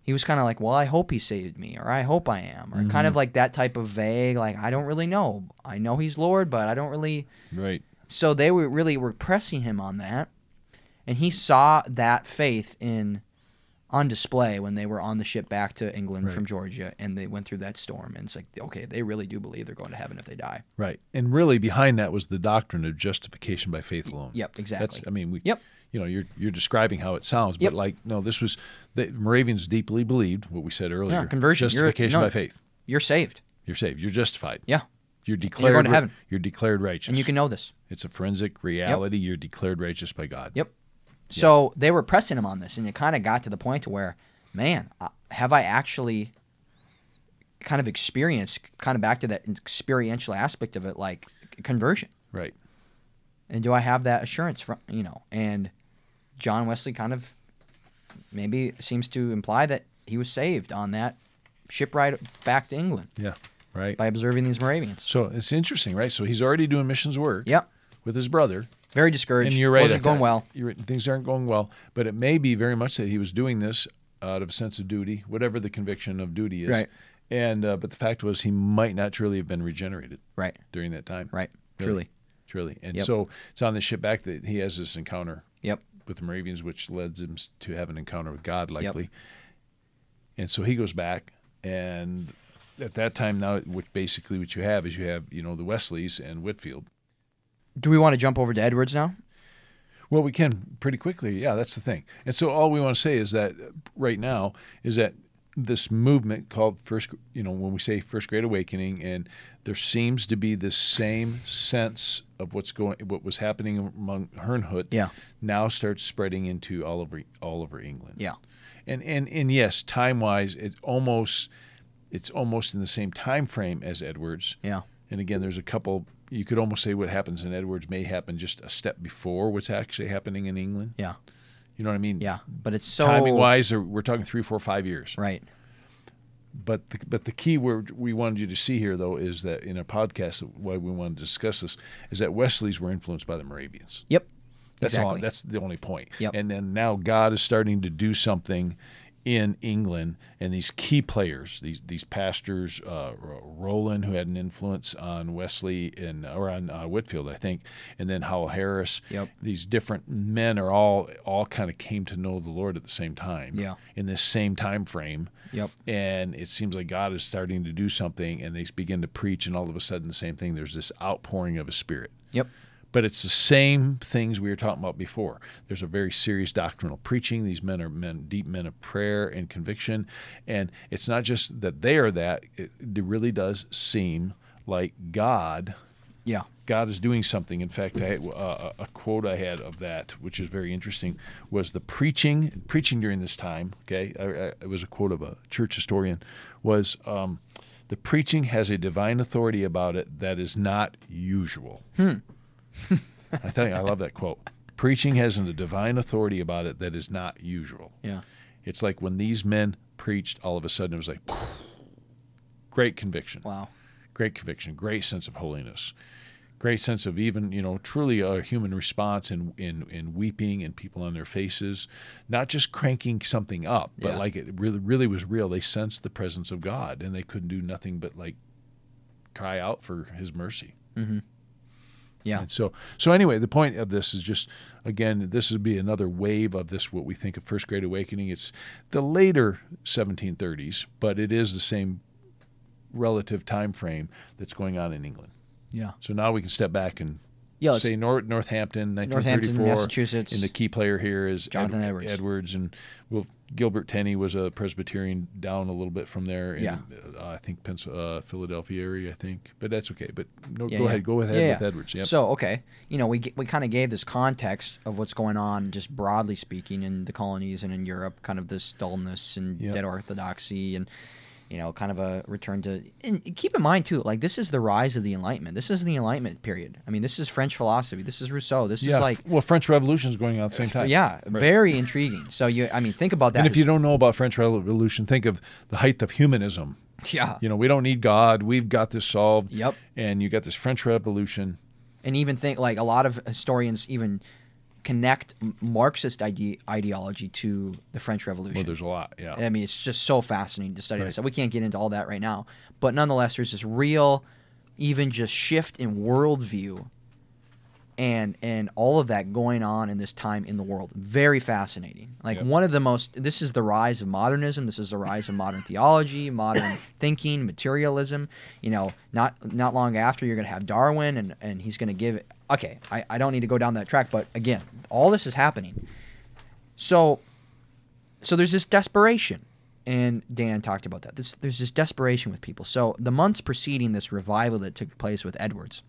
Speaker 1: He was kind of like, well, I hope he saved me, or I hope I am, or
Speaker 2: Mm-hmm.
Speaker 1: kind of like that type of vague, like I don't really know. I know he's Lord, but I don't really.
Speaker 2: Right.
Speaker 1: So they were really were pressing him on that, and he saw that faith in on display when they were on the ship back to England
Speaker 2: Right.
Speaker 1: from Georgia, and they went through that storm. And it's like, okay, they really do believe they're going to heaven if they die.
Speaker 2: Right. And really, behind that was the doctrine of justification by faith alone.
Speaker 1: Yep, exactly.
Speaker 2: That's. I mean, we.
Speaker 1: Yep.
Speaker 2: You know, you're you're describing how it sounds,
Speaker 1: Yep.
Speaker 2: but like, no, this was the Moravians deeply believed what we said earlier.
Speaker 1: conversion. You're-
Speaker 2: Justification
Speaker 1: no.
Speaker 2: by faith.
Speaker 1: You're saved.
Speaker 2: You're saved. You're justified.
Speaker 1: Yeah,
Speaker 2: You're declared.
Speaker 1: You're going to heaven.
Speaker 2: You're declared righteous.
Speaker 1: and you can know this.
Speaker 2: It's a forensic reality. You're declared righteous by God.
Speaker 1: Yep. So they were pressing him on this, and it kind of got to the point to where, man, uh, have I actually kind of experienced, kind of back to that experiential aspect of it, like conversion,
Speaker 2: Right.
Speaker 1: And do I have that assurance from you know? And John Wesley kind of maybe seems to imply that he was saved on that ship ride back to England
Speaker 2: Yeah. Right.
Speaker 1: by observing these Moravians.
Speaker 2: So it's interesting, right? So he's already doing missions work.
Speaker 1: Yep.
Speaker 2: With his brother.
Speaker 1: Very discouraged.
Speaker 2: And you're right.
Speaker 1: Wasn't going well.
Speaker 2: You're right. Things aren't going well. But it may be very much that he was doing this out of a sense of duty, whatever the conviction of duty is.
Speaker 1: Right.
Speaker 2: And uh, but the fact was he might not truly have been regenerated
Speaker 1: Right.
Speaker 2: during that time.
Speaker 1: Right.
Speaker 2: Really.
Speaker 1: Truly.
Speaker 2: Truly. And
Speaker 1: Yep.
Speaker 2: so it's on the ship back that he has this encounter
Speaker 1: Yep.
Speaker 2: with the Moravians, which leads him to have an encounter with God, likely. And so he goes back, and at that time now, which basically what you have is you have you know the Wesleys and Whitefield.
Speaker 1: Do we want to jump over to Edwards now?
Speaker 2: Well, we can pretty quickly. Yeah, that's the thing. And so all we want to say is that right now is that this movement called first, you know, when we say first great awakening, and there seems to be this same sense of what's going, what was happening among Herrnhut,
Speaker 1: Yeah.
Speaker 2: now starts spreading into all over all over England.
Speaker 1: Yeah.
Speaker 2: And and and yes, time wise, it's almost it's almost in the same time frame as Edwards.
Speaker 1: Yeah.
Speaker 2: And again, there's a couple. You could almost say what happens in Edwards may happen just a step before what's actually happening in England.
Speaker 1: Yeah.
Speaker 2: You know what I mean?
Speaker 1: Yeah. But it's so
Speaker 2: Timing wise, we're talking three, four, five years.
Speaker 1: Right.
Speaker 2: But the, but the key word we wanted you to see here, though, is that in a podcast, why we wanted to discuss this is that Wesley's were influenced by the Moravians.
Speaker 1: Yep.
Speaker 2: That's all. That's the only point.
Speaker 1: Yep.
Speaker 2: And then now God is starting to do something in England, and these key players, these these pastors, uh, Rowland, who had an influence on Wesley and or on uh, Whitefield, I think, and then Howell Harris.
Speaker 1: Yep.
Speaker 2: These different men are all all kind of came to know the Lord at the same time.
Speaker 1: Yeah.
Speaker 2: In this same time frame.
Speaker 1: Yep.
Speaker 2: And it seems like God is starting to do something, and they begin to preach, and all of a sudden, the same thing. There's this outpouring of a Spirit
Speaker 1: Yep.
Speaker 2: But it's the same things we were talking about before. There's a very serious doctrinal preaching. These men are men, deep men of prayer and conviction, and it's not just that they are that. It, really does seem like God.
Speaker 1: Yeah.
Speaker 2: God is doing something. In fact, I, uh, a quote I had of that, which is very interesting, was the preaching preaching during this time. Okay, I, I, it was a quote of a church historian. Was um, the preaching has a divine authority about it that is not usual. I think I love that quote. Preaching has a divine authority about it that is not usual.
Speaker 1: Yeah.
Speaker 2: It's like when these men preached, all of a sudden it was like great conviction,
Speaker 1: Wow.
Speaker 2: great conviction, great sense of holiness, great sense of even you know truly a human response in in, in weeping and people on their faces, not just cranking something up, but
Speaker 1: Yeah.
Speaker 2: like it really really was real. They sensed the presence of God and they couldn't do nothing but like cry out for His mercy. Mm-hmm.
Speaker 1: Yeah.
Speaker 2: And so, so anyway, the point of this is just, again, this would be another wave of this, what we think of First Great Awakening. It's the later 1730s, but it is the same relative time frame that's going on in England.
Speaker 1: Yeah.
Speaker 2: So now we can step back and
Speaker 1: Yeah.
Speaker 2: say Nor- Northampton,
Speaker 1: Northampton,
Speaker 2: 1934.
Speaker 1: Massachusetts.
Speaker 2: And the key player here is
Speaker 1: Jonathan Edwards.
Speaker 2: Edwards, and well, Gilbert Tennent was a Presbyterian down a little bit from there. In,
Speaker 1: Yeah.
Speaker 2: uh, I think Pens- uh, Philadelphia area. I think, but that's okay. But no,
Speaker 1: Yeah,
Speaker 2: go
Speaker 1: yeah.
Speaker 2: ahead. Go ahead
Speaker 1: Yeah,
Speaker 2: with. Edwards. Yep.
Speaker 1: So okay, you know, we g- we kind of gave this context of what's going on, just broadly speaking, in the colonies and in Europe, kind of this dullness and
Speaker 2: Yep.
Speaker 1: dead orthodoxy, and you know, kind of a return to. And keep in mind too, like this is the rise of the Enlightenment. This is the Enlightenment period. I mean, this is French philosophy. This is Rousseau. This
Speaker 2: yeah.
Speaker 1: is like.
Speaker 2: well, French Revolution is going on at the same time.
Speaker 1: Yeah, very intriguing. So you, I mean, think about that.
Speaker 2: And if
Speaker 1: as-
Speaker 2: you don't know about French Revolution, think of the height of humanism.
Speaker 1: yeah,
Speaker 2: You know, we don't need God. We've got this solved.
Speaker 1: Yep.
Speaker 2: And you got this French Revolution.
Speaker 1: and even think like a lot of historians even connect Marxist ide- ideology to the French Revolution.
Speaker 2: Well, there's a lot. Yeah.
Speaker 1: I mean, it's just so fascinating to study
Speaker 2: Right.
Speaker 1: this. We can't get into all that right now, but nonetheless, there's this real, even just shift in worldview, and and all of that going on in this time in the world. Very fascinating. Like
Speaker 2: Yep.
Speaker 1: one of the most. This is the rise of modernism. This is the rise of modern theology, modern <coughs> thinking, materialism. You know, not not long after you're going to have Darwin, and and he's going to give. Okay, I, I don't need to go down that track, but again, all this is happening. So so there's this desperation and dan talked about that. This, there's this desperation with people. So the months preceding this revival that took place with edwards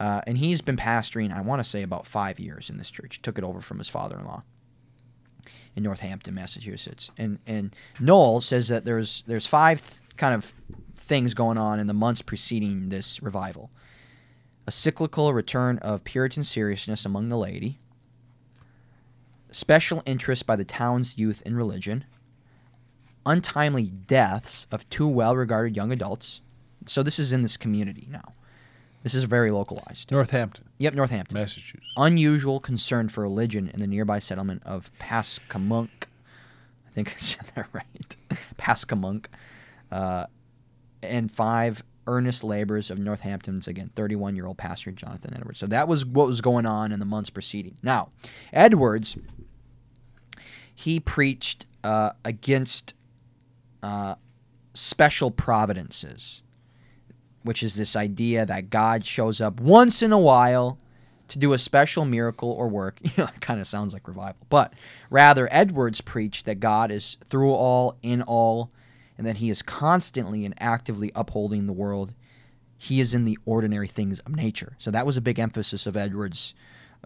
Speaker 1: uh, and he's been pastoring i want to say about five years in this church. Took it over from his father-in-law in northampton massachusetts. And and Noll says that there's there's five th- kind of things going on in the months preceding this revival a cyclical return of puritan seriousness among the laity special interest by the town's youth in religion, untimely deaths of two well regarded young adults. So this is in this community now. This is very localized.
Speaker 2: Northampton,
Speaker 1: Yep, Northampton.
Speaker 2: Massachusetts.
Speaker 1: Unusual concern for religion in the nearby settlement of Pascommuck. I think I said that <laughs> right. Pascommuck. Uh, and five earnest labors of Northampton's, again, 31 year old pastor Jonathan Edwards. So that was what was going on in the months preceding. Now, Edwards, he preached uh, against uh, special providences, which is this idea that God shows up once in a while to do a special miracle or work. <laughs> You know, it kind of sounds like revival. But rather, Edwards preached that God is through all, in all, and that he is constantly and actively upholding the world. He is in the ordinary things of nature. So that was a big emphasis of Edwards'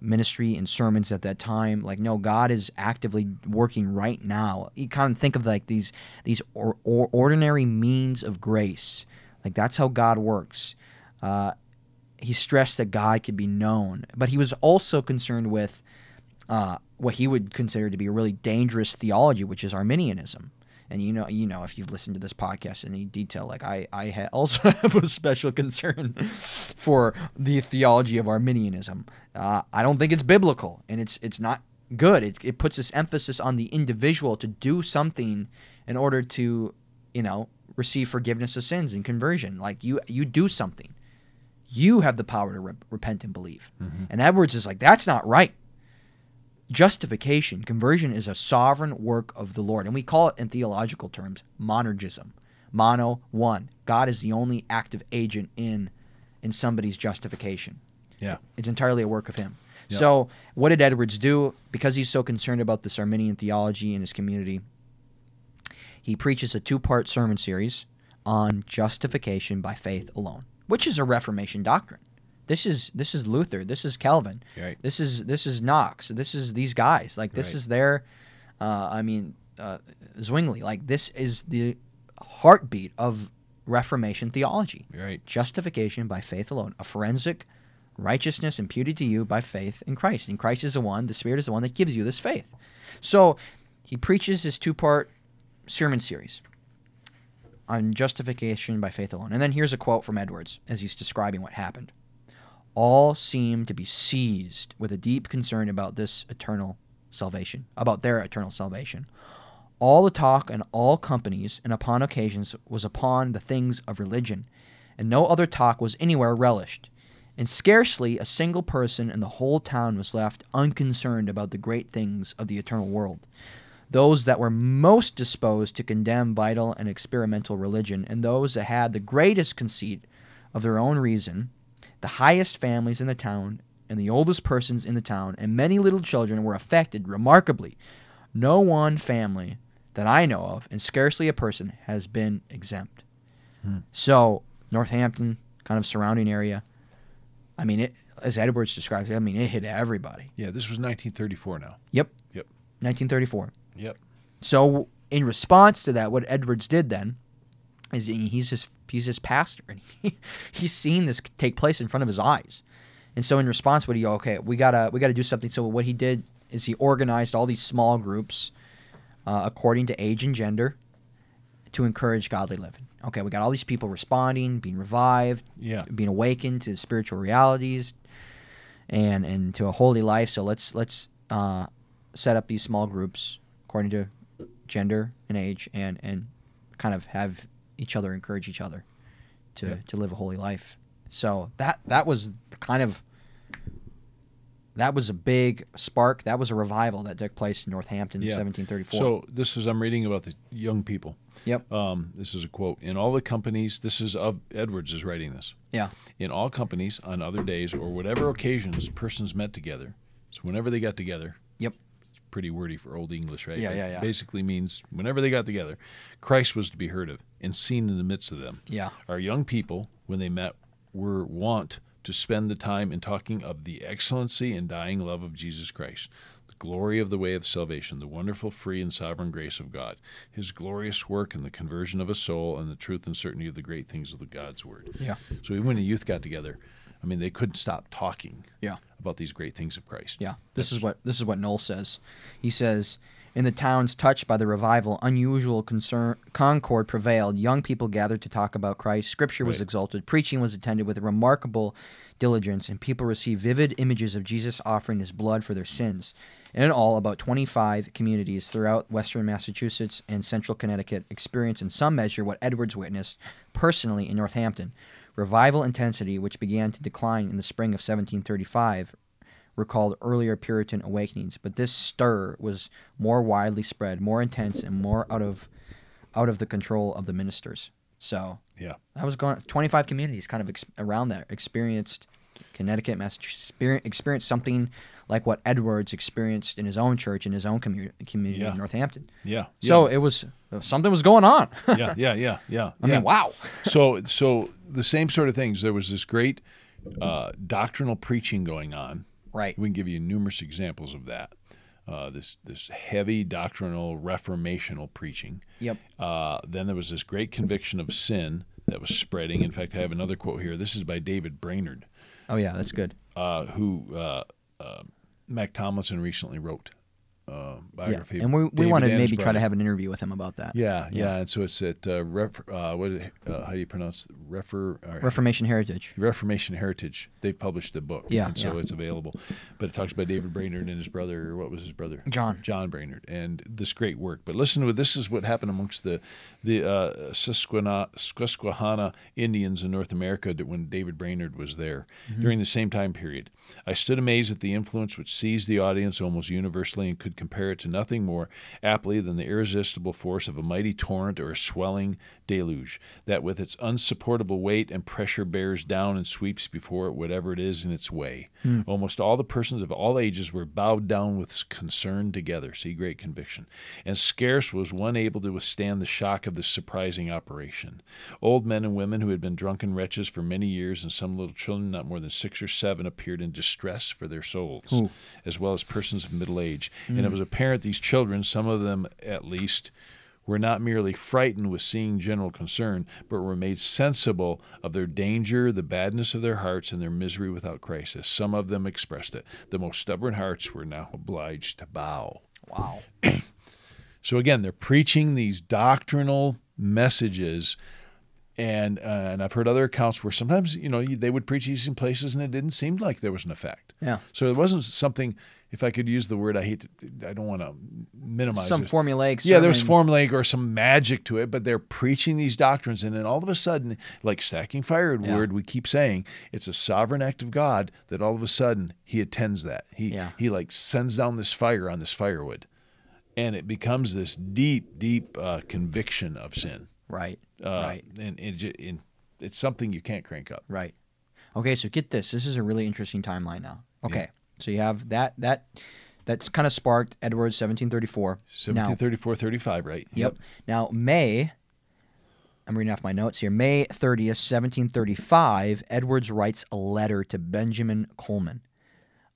Speaker 1: ministry and sermons at that time. Like, no, God is actively working right now. You kind of think of like these these or, or ordinary means of grace. Like that's how God works. Uh, he stressed that God could be known, but he was also concerned with uh, what he would consider to be a really dangerous theology, which is Arminianism. And you know, you know, if you've listened to this podcast in any detail, like I, I ha- <laughs> also have a special concern <laughs> for the theology of Arminianism. Uh, I don't think it's biblical, and it's it's not good. It, it puts this emphasis on the individual to do something in order to, you know, receive forgiveness of sins and conversion. Like you, you do something. You have the power to re- repent and believe. And Edwards is like, that's not right. Justification, conversion is a sovereign work of the Lord. And we call it in theological terms monergism. Mono, one. God is the only active agent in in somebody's justification.
Speaker 2: Yeah.
Speaker 1: It's entirely a work of him.
Speaker 2: Yep.
Speaker 1: So, what did Edwards do? Because he's so concerned about this Arminian theology in his community, he preaches a two part sermon series on justification by faith alone, which is a Reformation doctrine. This is this is Luther. This is Calvin.
Speaker 2: Right.
Speaker 1: This is this is Knox. This is these guys. Like this
Speaker 2: Right.
Speaker 1: is their, uh, I mean, uh, Zwingli. Like this is the heartbeat of Reformation theology
Speaker 2: Right.
Speaker 1: justification by faith alone, a forensic righteousness imputed to you by faith in Christ. And Christ is the one, the Spirit is the one that gives you this faith. So he preaches his two part sermon series on justification by faith alone. And then here's a quote from Edwards as he's describing what happened. All seem to be seized with a deep concern about this eternal salvation, about their eternal salvation. All the talk in all companies and upon occasions was upon the things of religion, and no other talk was anywhere relished. And scarcely a single person in the whole town was left unconcerned about the great things of the eternal world. Those that were most disposed to condemn vital and experimental religion, and those that had the greatest conceit of their own reason, the highest families in the town, and the oldest persons in the town, and many little children were affected remarkably. No one family that I know of, and scarcely a person, has been exempt. Hmm. So, Northampton, kind of surrounding area, I mean, it, as Edwards describes it, I mean, it hit everybody.
Speaker 2: Yeah. This was 1934 now.
Speaker 1: Yep,
Speaker 2: Yep.
Speaker 1: 1934.
Speaker 2: Yep.
Speaker 1: So, in response to that, what Edwards did then is he's his he's his pastor, and he, <laughs> he's seen this take place in front of his eyes. And so, in response, what he go, okay, we gotta we gotta do something. So, what he did is he organized all these small groups uh, according to age and gender to encourage godly living. Okay, we got all these people responding, being revived,
Speaker 2: Yeah.
Speaker 1: being awakened to spiritual realities, and and to a holy life. So let's let's uh, set up these small groups according to gender and age, and and kind of have each other encourage each other to
Speaker 2: Yeah.
Speaker 1: to live a holy life. So that that was kind of that was a big spark. That was a revival that took place in Northampton in 1734.
Speaker 2: So this is I'm reading about the young people.
Speaker 1: yep.
Speaker 2: Um, this is a quote. In all the companies, this is of Edwards is writing this.
Speaker 1: Yeah.
Speaker 2: In all companies, on other days or whatever occasions, persons met together. So whenever they got together,
Speaker 1: Yep.
Speaker 2: Pretty wordy for old English, right?
Speaker 1: Yeah, yeah, yeah.
Speaker 2: Basically means whenever they got together, Christ was to be heard of and seen in the midst of them.
Speaker 1: Yeah.
Speaker 2: Our young people, when they met, were wont to spend the time in talking of the excellency and dying love of Jesus Christ, the glory of the way of salvation, the wonderful, free, and sovereign grace of God, His glorious work in the conversion of a soul, and the truth and certainty of the great things of the God's Word.
Speaker 1: Yeah.
Speaker 2: So even when the youth got together, I mean, they couldn't stop talking
Speaker 1: Yeah.
Speaker 2: about these great things of Christ.
Speaker 1: Yeah, this is what this is what Noll says. He says, "In the towns touched by the revival, unusual concern, concord prevailed. Young people gathered to talk about Christ. Scripture was
Speaker 2: Right.
Speaker 1: exalted. Preaching was attended with remarkable diligence, and people received vivid images of Jesus offering His blood for their sins." And in all, about 25 communities throughout western Massachusetts and central Connecticut experienced in some measure what Edwards witnessed personally in Northampton. Revival intensity, which began to decline in the spring of 1735, recalled earlier Puritan awakenings, but this stir was more widely spread, more intense, and more out of out of the control of the ministers. So
Speaker 2: Yeah.
Speaker 1: that was going. Twenty five communities kind of ex- around there experienced Connecticut, Massachusetts, experienced something like what Edwards experienced in his own church in his own community community
Speaker 2: Yeah.
Speaker 1: in Northampton.
Speaker 2: Yeah.
Speaker 1: So it was something was going on. <laughs>
Speaker 2: yeah, yeah, yeah, yeah.
Speaker 1: I
Speaker 2: yeah.
Speaker 1: mean, wow.
Speaker 2: so so the same sort of things. There was this great uh, doctrinal preaching going on.
Speaker 1: Right.
Speaker 2: We can give you numerous examples of that. Uh, this this heavy doctrinal reformational preaching.
Speaker 1: Yep.
Speaker 2: Uh, then there was this great conviction of sin that was spreading. In fact, I have another quote here. This is by David Brainerd,
Speaker 1: Oh yeah, that's good.
Speaker 2: uh, who uh, uh, Mac Tomlinson recently wrote uh,
Speaker 1: Yeah. And we, we want to maybe try to have an interview with him about that.
Speaker 2: Yeah,
Speaker 1: Yeah.
Speaker 2: yeah, and so it's at uh, ref, uh, what uh, how do you pronounce refer uh,
Speaker 1: Reformation Heritage.
Speaker 2: Reformation Heritage. They've published a book,
Speaker 1: Yeah,
Speaker 2: and so
Speaker 1: yeah.
Speaker 2: it's available. But it talks about David Brainerd and his brother. What was his brother?
Speaker 1: John.
Speaker 2: John Brainerd, and this great work. But listen to this is what happened amongst the the uh, Susquehanna, Susquehanna Indians in North America that when David Brainerd was there
Speaker 1: Mm-hmm.
Speaker 2: during the same time period. I stood amazed at the influence which seized the audience almost universally and could compare it to nothing more aptly than the irresistible force of a mighty torrent or a swelling deluge that with its unsupportable weight and pressure bears down and sweeps before it whatever it is in its way. Hmm. Almost all the persons of all ages were bowed down with concern together. See great conviction. And scarce was one able to withstand the shock of this surprising operation. Old men and women who had been drunken wretches for many years, and some little children, not more than six or seven, appeared in distress for their souls,
Speaker 1: Ooh.
Speaker 2: as well as persons of middle age. And it was apparent these children, some of them at least, were not merely frightened with seeing general concern, but were made sensible of their danger, the badness of their hearts, and their misery without crisis. Some of them expressed it. The most stubborn hearts were now obliged to bow.
Speaker 1: Wow. <clears throat>
Speaker 2: So again, they're preaching these doctrinal messages, and uh, and I've heard other accounts where sometimes you know they would preach these in places and it didn't seem like there was an effect.
Speaker 1: Yeah.
Speaker 2: So it wasn't something. If I could use the word, I hate. To, I don't want to minimize
Speaker 1: Some
Speaker 2: it.
Speaker 1: formulaic.
Speaker 2: Yeah, there was formulaic or some magic to it, but they're preaching these doctrines, and then all of a sudden, like stacking firewood,
Speaker 1: Yeah.
Speaker 2: we keep saying it's a sovereign act of God that all of a sudden He attends that. He
Speaker 1: Yeah.
Speaker 2: He like sends down this fire on this firewood, and it becomes this deep, deep uh, conviction of sin.
Speaker 1: Right.
Speaker 2: Uh,
Speaker 1: right.
Speaker 2: and, and, and it's something you can't crank up.
Speaker 1: Right. Okay, so get this. This is a really interesting timeline now. Okay. So you have that that that's kind of sparked Edwards 1734. Now,
Speaker 2: 1734, 35, right?
Speaker 1: Yep. Now, May, I'm reading off my notes here. May 30th, 1735, Edwards writes a letter to Benjamin Colman,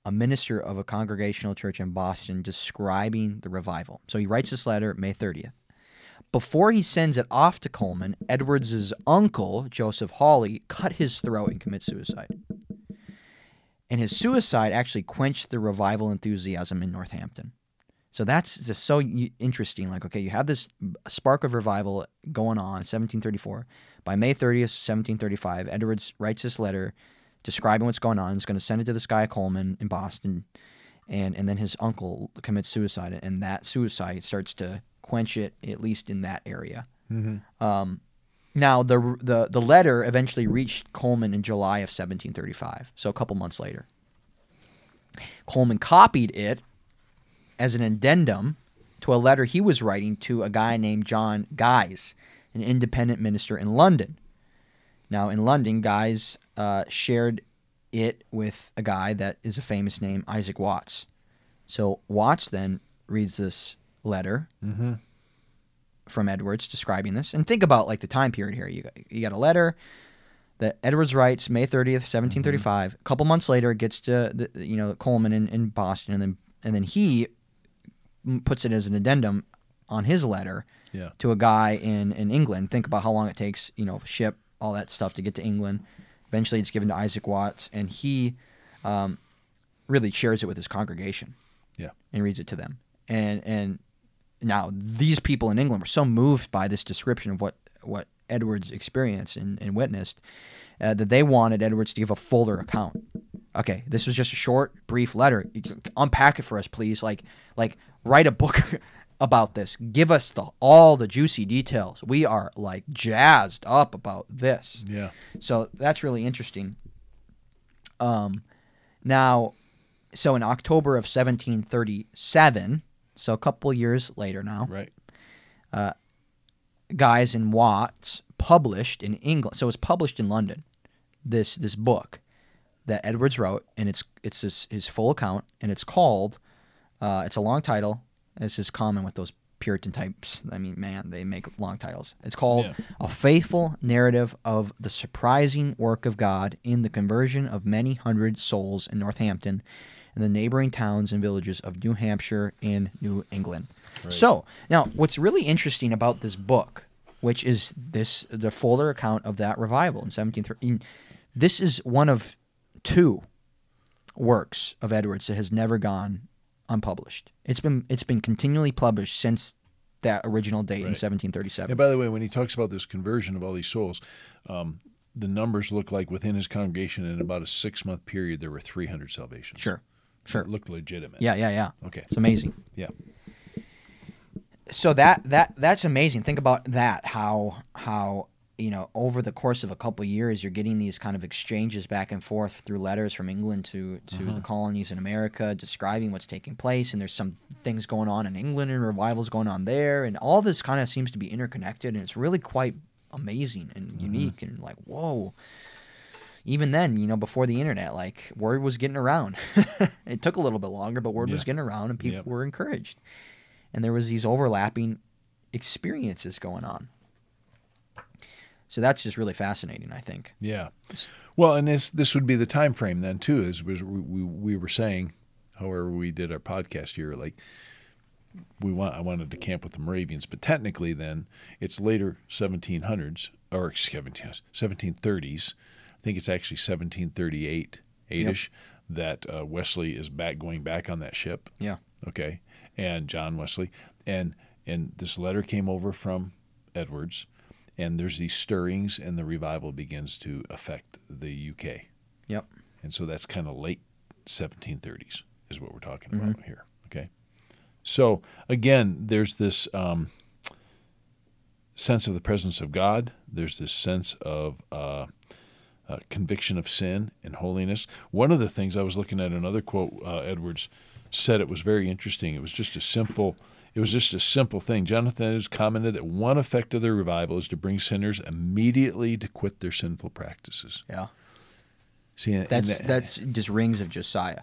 Speaker 1: a minister of a congregational church in Boston, describing the revival. So he writes this letter May 30th. Before he sends it off to Colman, Edwards's uncle, Joseph Hawley, cut his throat and commits suicide. And his suicide actually quenched the revival enthusiasm in Northampton. So that's just so interesting. Like, okay, you have this spark of revival going on, 1734. By May 30th, 1735, Edwards writes this letter describing what's going on. He's going to send it to this guy Colman in Boston, and and then his uncle commits suicide, and that suicide starts to quench it, at least in that area. Um, now the the the letter eventually reached Colman in July of 1735, so a couple months later. Colman copied it as an addendum to a letter he was writing to a guy named John Guyse, an independent minister in London. Now, in London, Guyse uh, shared it with a guy that is a famous name, Isaac Watts. So Watts then reads this letter from Edwards describing this, and think about like the time period here. You got, you got a letter that Edwards writes May 30th, 1735. A couple months later, it gets to the, you know Colman in, in Boston, and then and then he puts it as an addendum on his letter
Speaker 2: Yeah.
Speaker 1: to a guy in in England. Think about how long it takes, you know, ship all that stuff to get to England. Eventually, it's given to Isaac Watts, and he um, really shares it with his congregation
Speaker 2: Yeah.
Speaker 1: and reads it to them. And and now these people in England were so moved by this description of what what Edwards experienced and, and witnessed uh, that they wanted Edwards to give a fuller account. Okay, this was just a short, brief letter. Unpack it for us, please. Like like write a book <laughs> about this. Give us the all the juicy details. We are like jazzed up about this.
Speaker 2: Yeah.
Speaker 1: So that's really interesting. Um, now, so in October of 1737, so a couple years later now,
Speaker 2: Right.
Speaker 1: Guyse in Watts published in England. So it was published in London. This this book that Edwards wrote, and it's it's his, his full account, and it's called. Uh, it's a long title. This is common with those Puritan types. I mean, man, they make long titles. It's called
Speaker 2: Yeah.
Speaker 1: "A Faithful Narrative of the Surprising Work of God in the Conversion of Many Hundred Souls in Northampton and the neighboring towns and villages of New Hampshire and New England." So now, what's really interesting about this book, which is this the fuller account of that revival in 1713, this is one of two works of Edwards that has never gone unpublished. It's been it's been continually published since that original date in 1737.
Speaker 2: And by the way, when he talks about this conversion of all these souls, um, the numbers look like within his congregation in about a six month period there were 300 salvations.
Speaker 1: Sure, sure.
Speaker 2: It looked legitimate.
Speaker 1: Yeah, yeah, yeah.
Speaker 2: Okay.
Speaker 1: It's amazing.
Speaker 2: Yeah.
Speaker 1: so that that that's amazing. Think about that. How how you know over the course of a couple years, you're getting these kind of exchanges back and forth through letters from England to to the mm-hmm. colonies in America, describing what's taking place. And there's some things going on in England and revivals going on there, and all this kind of seems to be interconnected, and it's really quite amazing and mm-hmm. unique and like whoa. Even then, you know, before the internet, like word was getting around. <laughs> it took a little bit longer, but word was getting around, and people
Speaker 2: Yep.
Speaker 1: were encouraged and there was these overlapping experiences going on. So that's just really fascinating, I think.
Speaker 2: Yeah. Well, and this this would be the time frame then too, as we, we we were saying, however we did our podcast here, like we want I wanted to camp with the Moravians, but technically then it's later 1700s or excuse me, 1730s. I think it's actually 1738 eight-ish that uh, Wesley is back going back on that ship.
Speaker 1: Yeah.
Speaker 2: Okay, and John Wesley, and and this letter came over from Edwards, and there's these stirrings, and the revival begins to affect the UK,
Speaker 1: Yep.
Speaker 2: and so that's kind of late 1730s is what we're talking about here. Okay, so again, there's this um, sense of the presence of God. There's this sense of uh, uh, conviction of sin and holiness. One of the things I was looking at another quote uh, Edwards said it was very interesting. It was just a simple. It was just a simple thing. Jonathan has commented that one effect of the revival is to bring sinners immediately to quit their sinful practices.
Speaker 1: Yeah.
Speaker 2: See,
Speaker 1: That's
Speaker 2: that-
Speaker 1: that's just rings of Josiah.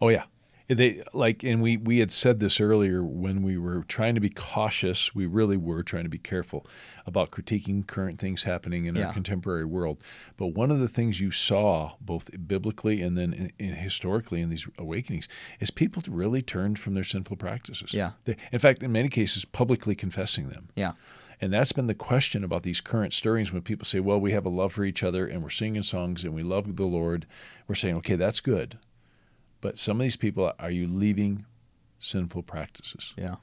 Speaker 2: Oh yeah. They like and we we had said this earlier when we were trying to be cautious, we really were trying to be careful about critiquing current things happening in
Speaker 1: Yeah.
Speaker 2: our contemporary world. But one of the things you saw both biblically and then in, in historically in these awakenings is people really turned from their sinful practices.
Speaker 1: Yeah.
Speaker 2: They, in fact, in many cases publicly confessing them.
Speaker 1: Yeah.
Speaker 2: And that's been the question about these current stirrings when people say, well, we have a love for each other and we're singing songs and we love the Lord. We're saying, okay, that's good. But some of these people, are you leaving sinful practices?
Speaker 1: Yeah.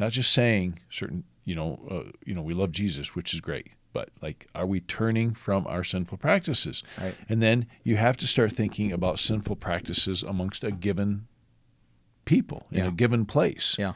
Speaker 2: Not just saying certain, you know, uh, you know, we love Jesus, which is great, but like, are we turning from our sinful practices?
Speaker 1: Right.
Speaker 2: And then you have to start thinking about sinful practices amongst a given people in
Speaker 1: Yeah.
Speaker 2: a given place
Speaker 1: Yeah.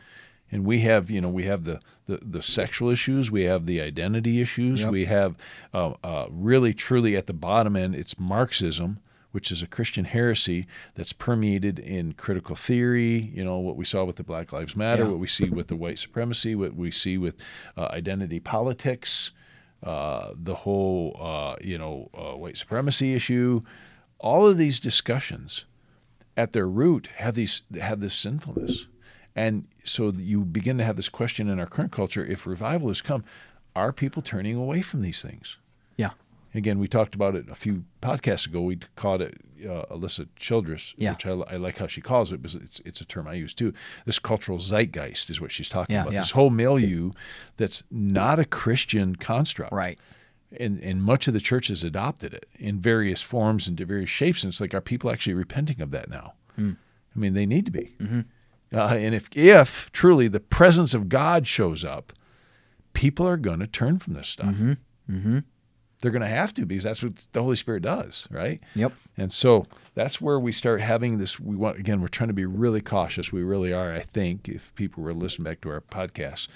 Speaker 2: and we have you know we have the the, the sexual issues we have the identity issues
Speaker 1: Yep.
Speaker 2: we have uh, uh, really truly at the bottom end it's marxism which is a christian heresy that's permeated in critical theory you know what we saw with the black lives matter
Speaker 1: Yeah.
Speaker 2: what we see with the white supremacy what we see with uh, identity politics uh, the whole uh, you know uh, white supremacy issue all of these discussions at their root have these have this sinfulness and so you begin to have this question in our current culture if revival has come are people turning away from these things. Again we talked about it a few podcasts ago we called it uh, Alisa Childers
Speaker 1: Yeah.
Speaker 2: which I, I like how she calls it because it's, it's a term i use too this cultural zeitgeist is what she's talking
Speaker 1: Yeah,
Speaker 2: about
Speaker 1: yeah.
Speaker 2: this whole milieu that's not a christian construct
Speaker 1: Right.
Speaker 2: and and much of the church has adopted it in various forms and to various shapes. And it's like, are people actually repenting of that now?
Speaker 1: Hmm.
Speaker 2: I mean, they need to be. Uh, and if if truly the presence of God shows up, people are going to turn from this stuff.
Speaker 1: Mm-hmm.
Speaker 2: They're going to have to because that's what the Holy Spirit does, right?
Speaker 1: Yep.
Speaker 2: And so that's where we start having this. We want again. We're trying to be really cautious. We really are. I think if people were listening back to our podcast,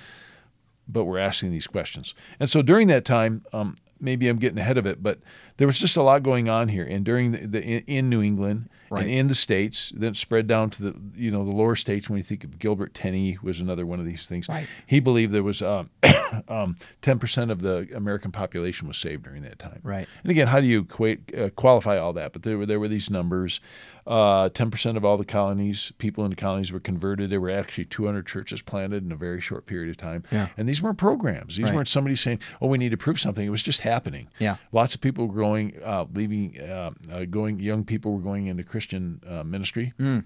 Speaker 2: but we're asking these questions. And so during that time, um, maybe I'm getting ahead of it, but there was just a lot going on here. And during the, the in, in New England
Speaker 1: Right.
Speaker 2: and in the states, then spread down to the you know the lower states. When you think of Gilbert Tennent was another one of these things.
Speaker 1: Right.
Speaker 2: He believed there was um, <coughs> um, 10% of the American population was saved during that time.
Speaker 1: Right.
Speaker 2: And again, how do you equate, uh, qualify all that? But there were there were these numbers. Uh, Ten percent of all the colonies, people in the colonies, were converted. There were actually 200 churches planted in a very short period of time.
Speaker 1: Yeah.
Speaker 2: And these weren't programs. These
Speaker 1: Right.
Speaker 2: weren't somebody saying, "Oh, we need to prove something." It was just happening.
Speaker 1: Yeah.
Speaker 2: Lots of people were going, uh, leaving, uh, uh, going. Young people were going into Christian uh, ministry.
Speaker 1: Mm.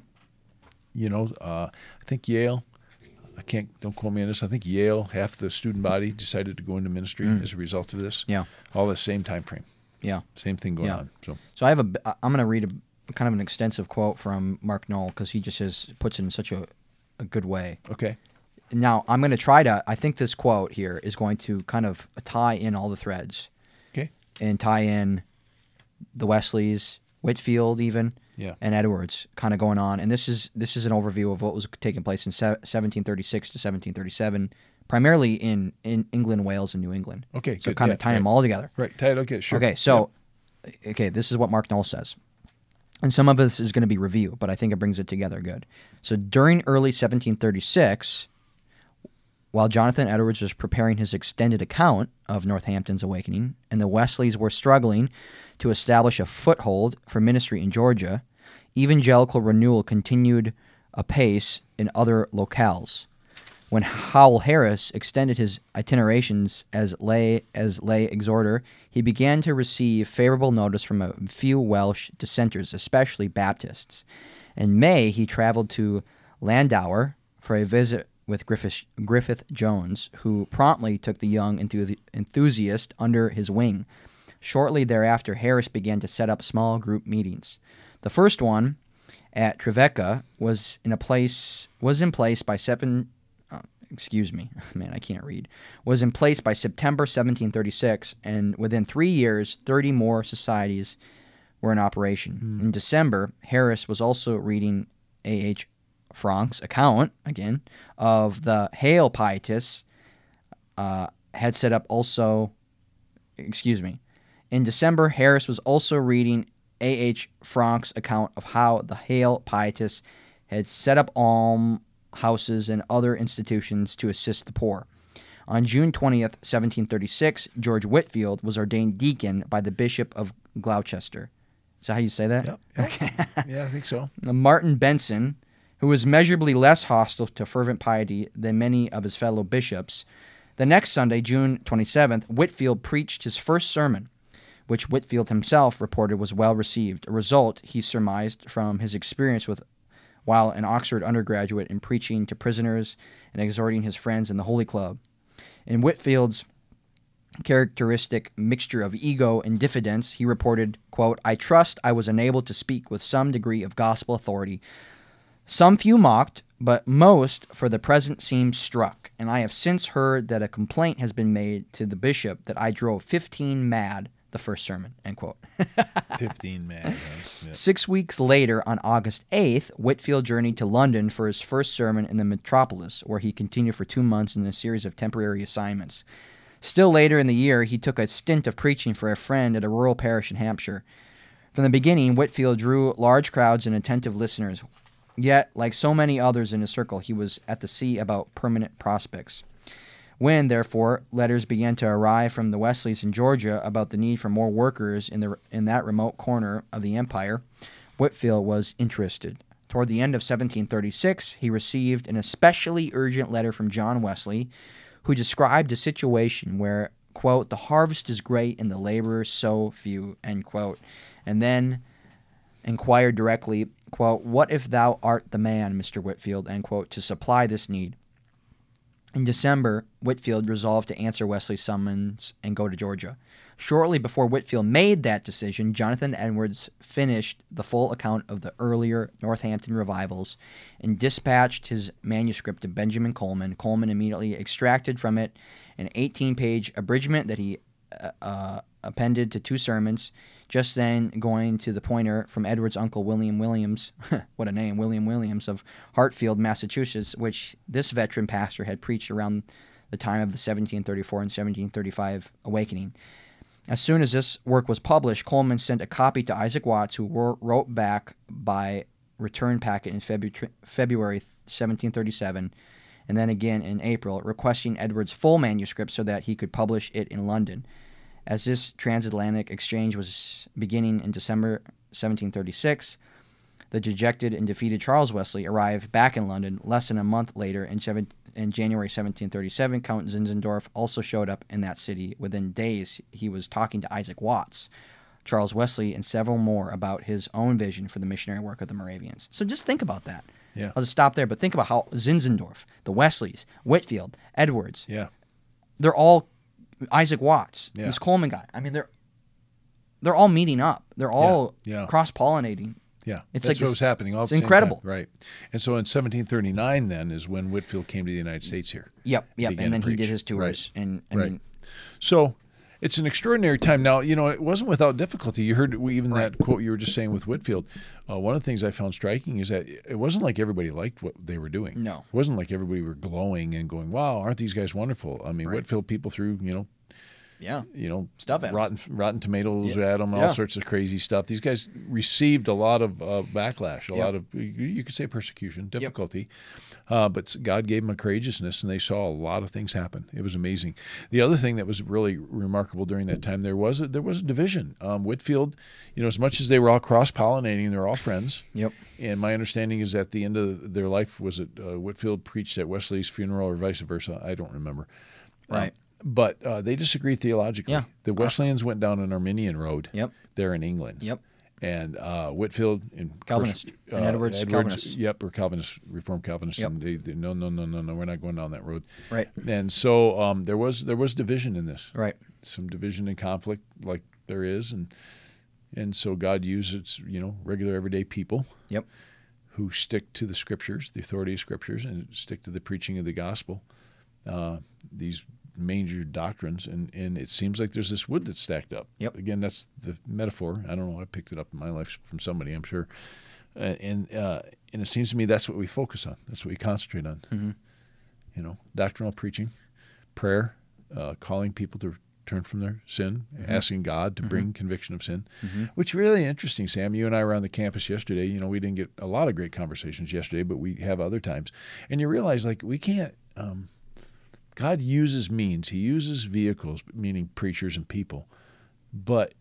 Speaker 2: You know, uh, I think Yale. I can't. Don't quote me on this. I think Yale, half the student body decided to go into ministry as a result of this.
Speaker 1: Mm. Yeah.
Speaker 2: All the same time frame.
Speaker 1: Yeah.
Speaker 2: Same thing going
Speaker 1: Yeah.
Speaker 2: on. So
Speaker 1: So I have a. I'm going to read a, kind of an extensive quote from Mark Noll because he just says puts it in such a, a good way.
Speaker 2: Okay.
Speaker 1: Now I'm going to try to. I think this quote here is going to kind of tie in all the threads
Speaker 2: Okay.
Speaker 1: and tie in the Wesleys, Whitefield, even
Speaker 2: Yeah.
Speaker 1: and Edwards, kind of going on. And this is this is an overview of what was taking place in 1736 to 1737, primarily in in England, Wales, and New England.
Speaker 2: Okay.
Speaker 1: So
Speaker 2: good.
Speaker 1: kind
Speaker 2: Yeah,
Speaker 1: of tying
Speaker 2: right.
Speaker 1: them all together.
Speaker 2: Right. Tight. Okay. Sure.
Speaker 1: Okay, so okay, this is what Mark Noll says. And some of this is going to be review, but I think it brings it together good. So during early 1736, while Jonathan Edwards was preparing his extended account of Northampton's awakening, and the Wesleys were struggling to establish a foothold for ministry in Georgia, evangelical renewal continued apace in other locales when Howell Harris extended his itinerations as lay as lay exhorter, he began to receive favorable notice from a few Welsh dissenters, especially Baptists. In May, he traveled to Llanddowror for a visit with Griffith, Griffith Jones, who promptly took the young enthu- enthusiast under his wing. Shortly thereafter, Harris began to set up small group meetings. The first one at Trevecca was in a place was in place by seven excuse me, <laughs> man, I can't read, was in place by September 1736, and within three years, 30 more societies were in operation. In December, Harris was also reading A.H. Francke's account, again, of the Halle Pietists uh, had set up also, excuse me, in December, Harris was also reading A.H. Francke's account of how the Halle Pietists had set up almhouses and other institutions to assist the poor. On June 20th, 1736, George Whitefield was ordained deacon by the Bishop of Gloucester. Is that how you say that?
Speaker 2: Yep. yep. <laughs> yeah, I think so.
Speaker 1: Martin Benson, who was measurably less hostile to fervent piety than many of his fellow bishops, the next Sunday, June 27th, Whitefield preached his first sermon, which Whitefield himself reported was well received, a result he surmised from his experience with while an Oxford undergraduate in preaching to prisoners and exhorting his friends in the Holy Club. In Whitefield's characteristic mixture of ego and diffidence, he reported, quote, I trust I was enabled to speak with some degree of gospel authority. Some few mocked, but most for the present seemed struck, and I have since heard that a complaint has been made to the bishop that I drove fifteen mad the first sermon, end quote. <laughs>
Speaker 2: 15 man. Right? Yeah.
Speaker 1: Six weeks later, on August 8th, Whitefield journeyed to London for his first sermon in the metropolis, where he continued for two months in a series of temporary assignments. Still later in the year, he took a stint of preaching for a friend at a rural parish in Hampshire. From the beginning, Whitefield drew large crowds and attentive listeners. Yet, like so many others in his circle, he was at the sea about permanent prospects. When, therefore, letters began to arrive from the Wesleys in Georgia about the need for more workers in, the, in that remote corner of the empire, Whitefield was interested. Toward the end of 1736, he received an especially urgent letter from John Wesley, who described a situation where, quote, the harvest is great and the laborers so few, end quote, and then inquired directly, quote, what if thou art the man, Mr. Whitefield, end quote, to supply this need? In December, Whitefield resolved to answer Wesley's summons and go to Georgia. Shortly before Whitefield made that decision, Jonathan Edwards finished the full account of the earlier Northampton revivals and dispatched his manuscript to Benjamin Colman. Colman immediately extracted from it an 18 page abridgment that he uh, uh, appended to two sermons. Just then, going to the pointer from Edward's uncle William Williams, <laughs> what a name, William Williams of Hatfield, Massachusetts, which this veteran pastor had preached around the time of the 1734 and 1735 awakening. As soon as this work was published, Colman sent a copy to Isaac Watts, who wrote back by return packet in February 1737, and then again in April, requesting Edward's full manuscript so that he could publish it in London. As this transatlantic exchange was beginning in December 1736, the dejected and defeated Charles Wesley arrived back in London less than a month later in, seven, in January 1737. Count Zinzendorf also showed up in that city. Within days, he was talking to Isaac Watts, Charles Wesley, and several more about his own vision for the missionary work of the Moravians. So just think about that.
Speaker 2: Yeah.
Speaker 1: I'll just stop there, but think about how Zinzendorf, the Wesleys, Whitefield, Edwards,
Speaker 2: Yeah.
Speaker 1: they're all Isaac Watts,
Speaker 2: Yeah.
Speaker 1: this Colman guy. I mean, they're they're all meeting up. They're all
Speaker 2: Yeah.
Speaker 1: cross pollinating.
Speaker 2: Yeah,
Speaker 1: It's
Speaker 2: that's
Speaker 1: like
Speaker 2: what
Speaker 1: this-
Speaker 2: was happening. All
Speaker 1: it's
Speaker 2: at the same
Speaker 1: incredible.
Speaker 2: time. right? And so in 1739, then is when Whitefield came to the United States here.
Speaker 1: Yep, yep. and then
Speaker 2: to
Speaker 1: he did his tours, and I
Speaker 2: Right.
Speaker 1: mean,
Speaker 2: So it's an extraordinary time. Now, you know, it wasn't without difficulty. You heard we- even
Speaker 1: Right.
Speaker 2: that quote you were just saying with Whitefield. Uh, one of the things I found striking is that it wasn't like everybody liked what they were doing.
Speaker 1: No.
Speaker 2: It wasn't like everybody were glowing and going, wow, aren't these guys wonderful? I mean,
Speaker 1: Right.
Speaker 2: Whitefield people threw, you know,
Speaker 1: yeah,
Speaker 2: you know,
Speaker 1: Stuff at
Speaker 2: rotten, rotten tomatoes
Speaker 1: Yeah.
Speaker 2: at them, all
Speaker 1: Yeah.
Speaker 2: sorts of crazy stuff. These guys received a lot of uh, backlash, a
Speaker 1: Yep.
Speaker 2: lot of you, you could say persecution, difficulty. Uh, but God gave them a courageousness, and they saw a lot of things happen. It was amazing. The other thing that was really remarkable during that time, there was a, there was a division. Um, Whitefield, you know, as much as they were all cross pollinating, they're all friends.
Speaker 1: yep,
Speaker 2: And my understanding is at the end of their life was it uh, Whitefield preached at Wesley's funeral or vice versa. I don't remember.
Speaker 1: Right.
Speaker 2: Um, but uh, they disagreed theologically.
Speaker 1: Yeah.
Speaker 2: The Wesleyans went down an Arminian road.
Speaker 1: Yep.
Speaker 2: There in England.
Speaker 1: yep,
Speaker 2: And uh, Whitefield and
Speaker 1: Calvinist.
Speaker 2: course,
Speaker 1: And Edwards, Calvinist.
Speaker 2: Yep, or Calvinist, Reformed Calvinist.
Speaker 1: Yep.
Speaker 2: They, they, no, no, no, no, no, we're not going down that road.
Speaker 1: right,
Speaker 2: And so um, there was there was division in this
Speaker 1: right,
Speaker 2: some division and conflict like there is and and so God uses you know regular everyday people
Speaker 1: yep,
Speaker 2: who stick to the scriptures the authority of scriptures and stick to the preaching of the gospel uh, these major doctrines and and it seems like there's this wood that's stacked up.
Speaker 1: Yep.
Speaker 2: again that's the metaphor. I don't know. I picked it up in my life from somebody I'm sure. Uh, and uh, and it seems to me that's what we focus on. That's what we concentrate on.
Speaker 1: Mhm.
Speaker 2: you know doctrinal preaching prayer uh, calling people to turn from their sin asking god to bring conviction of sin which really interesting sam. You and i were on the campus yesterday. You know we didn't get a lot of great conversations yesterday but we have other times. And you realize like we can't um, god uses means he uses vehicles meaning preachers and people but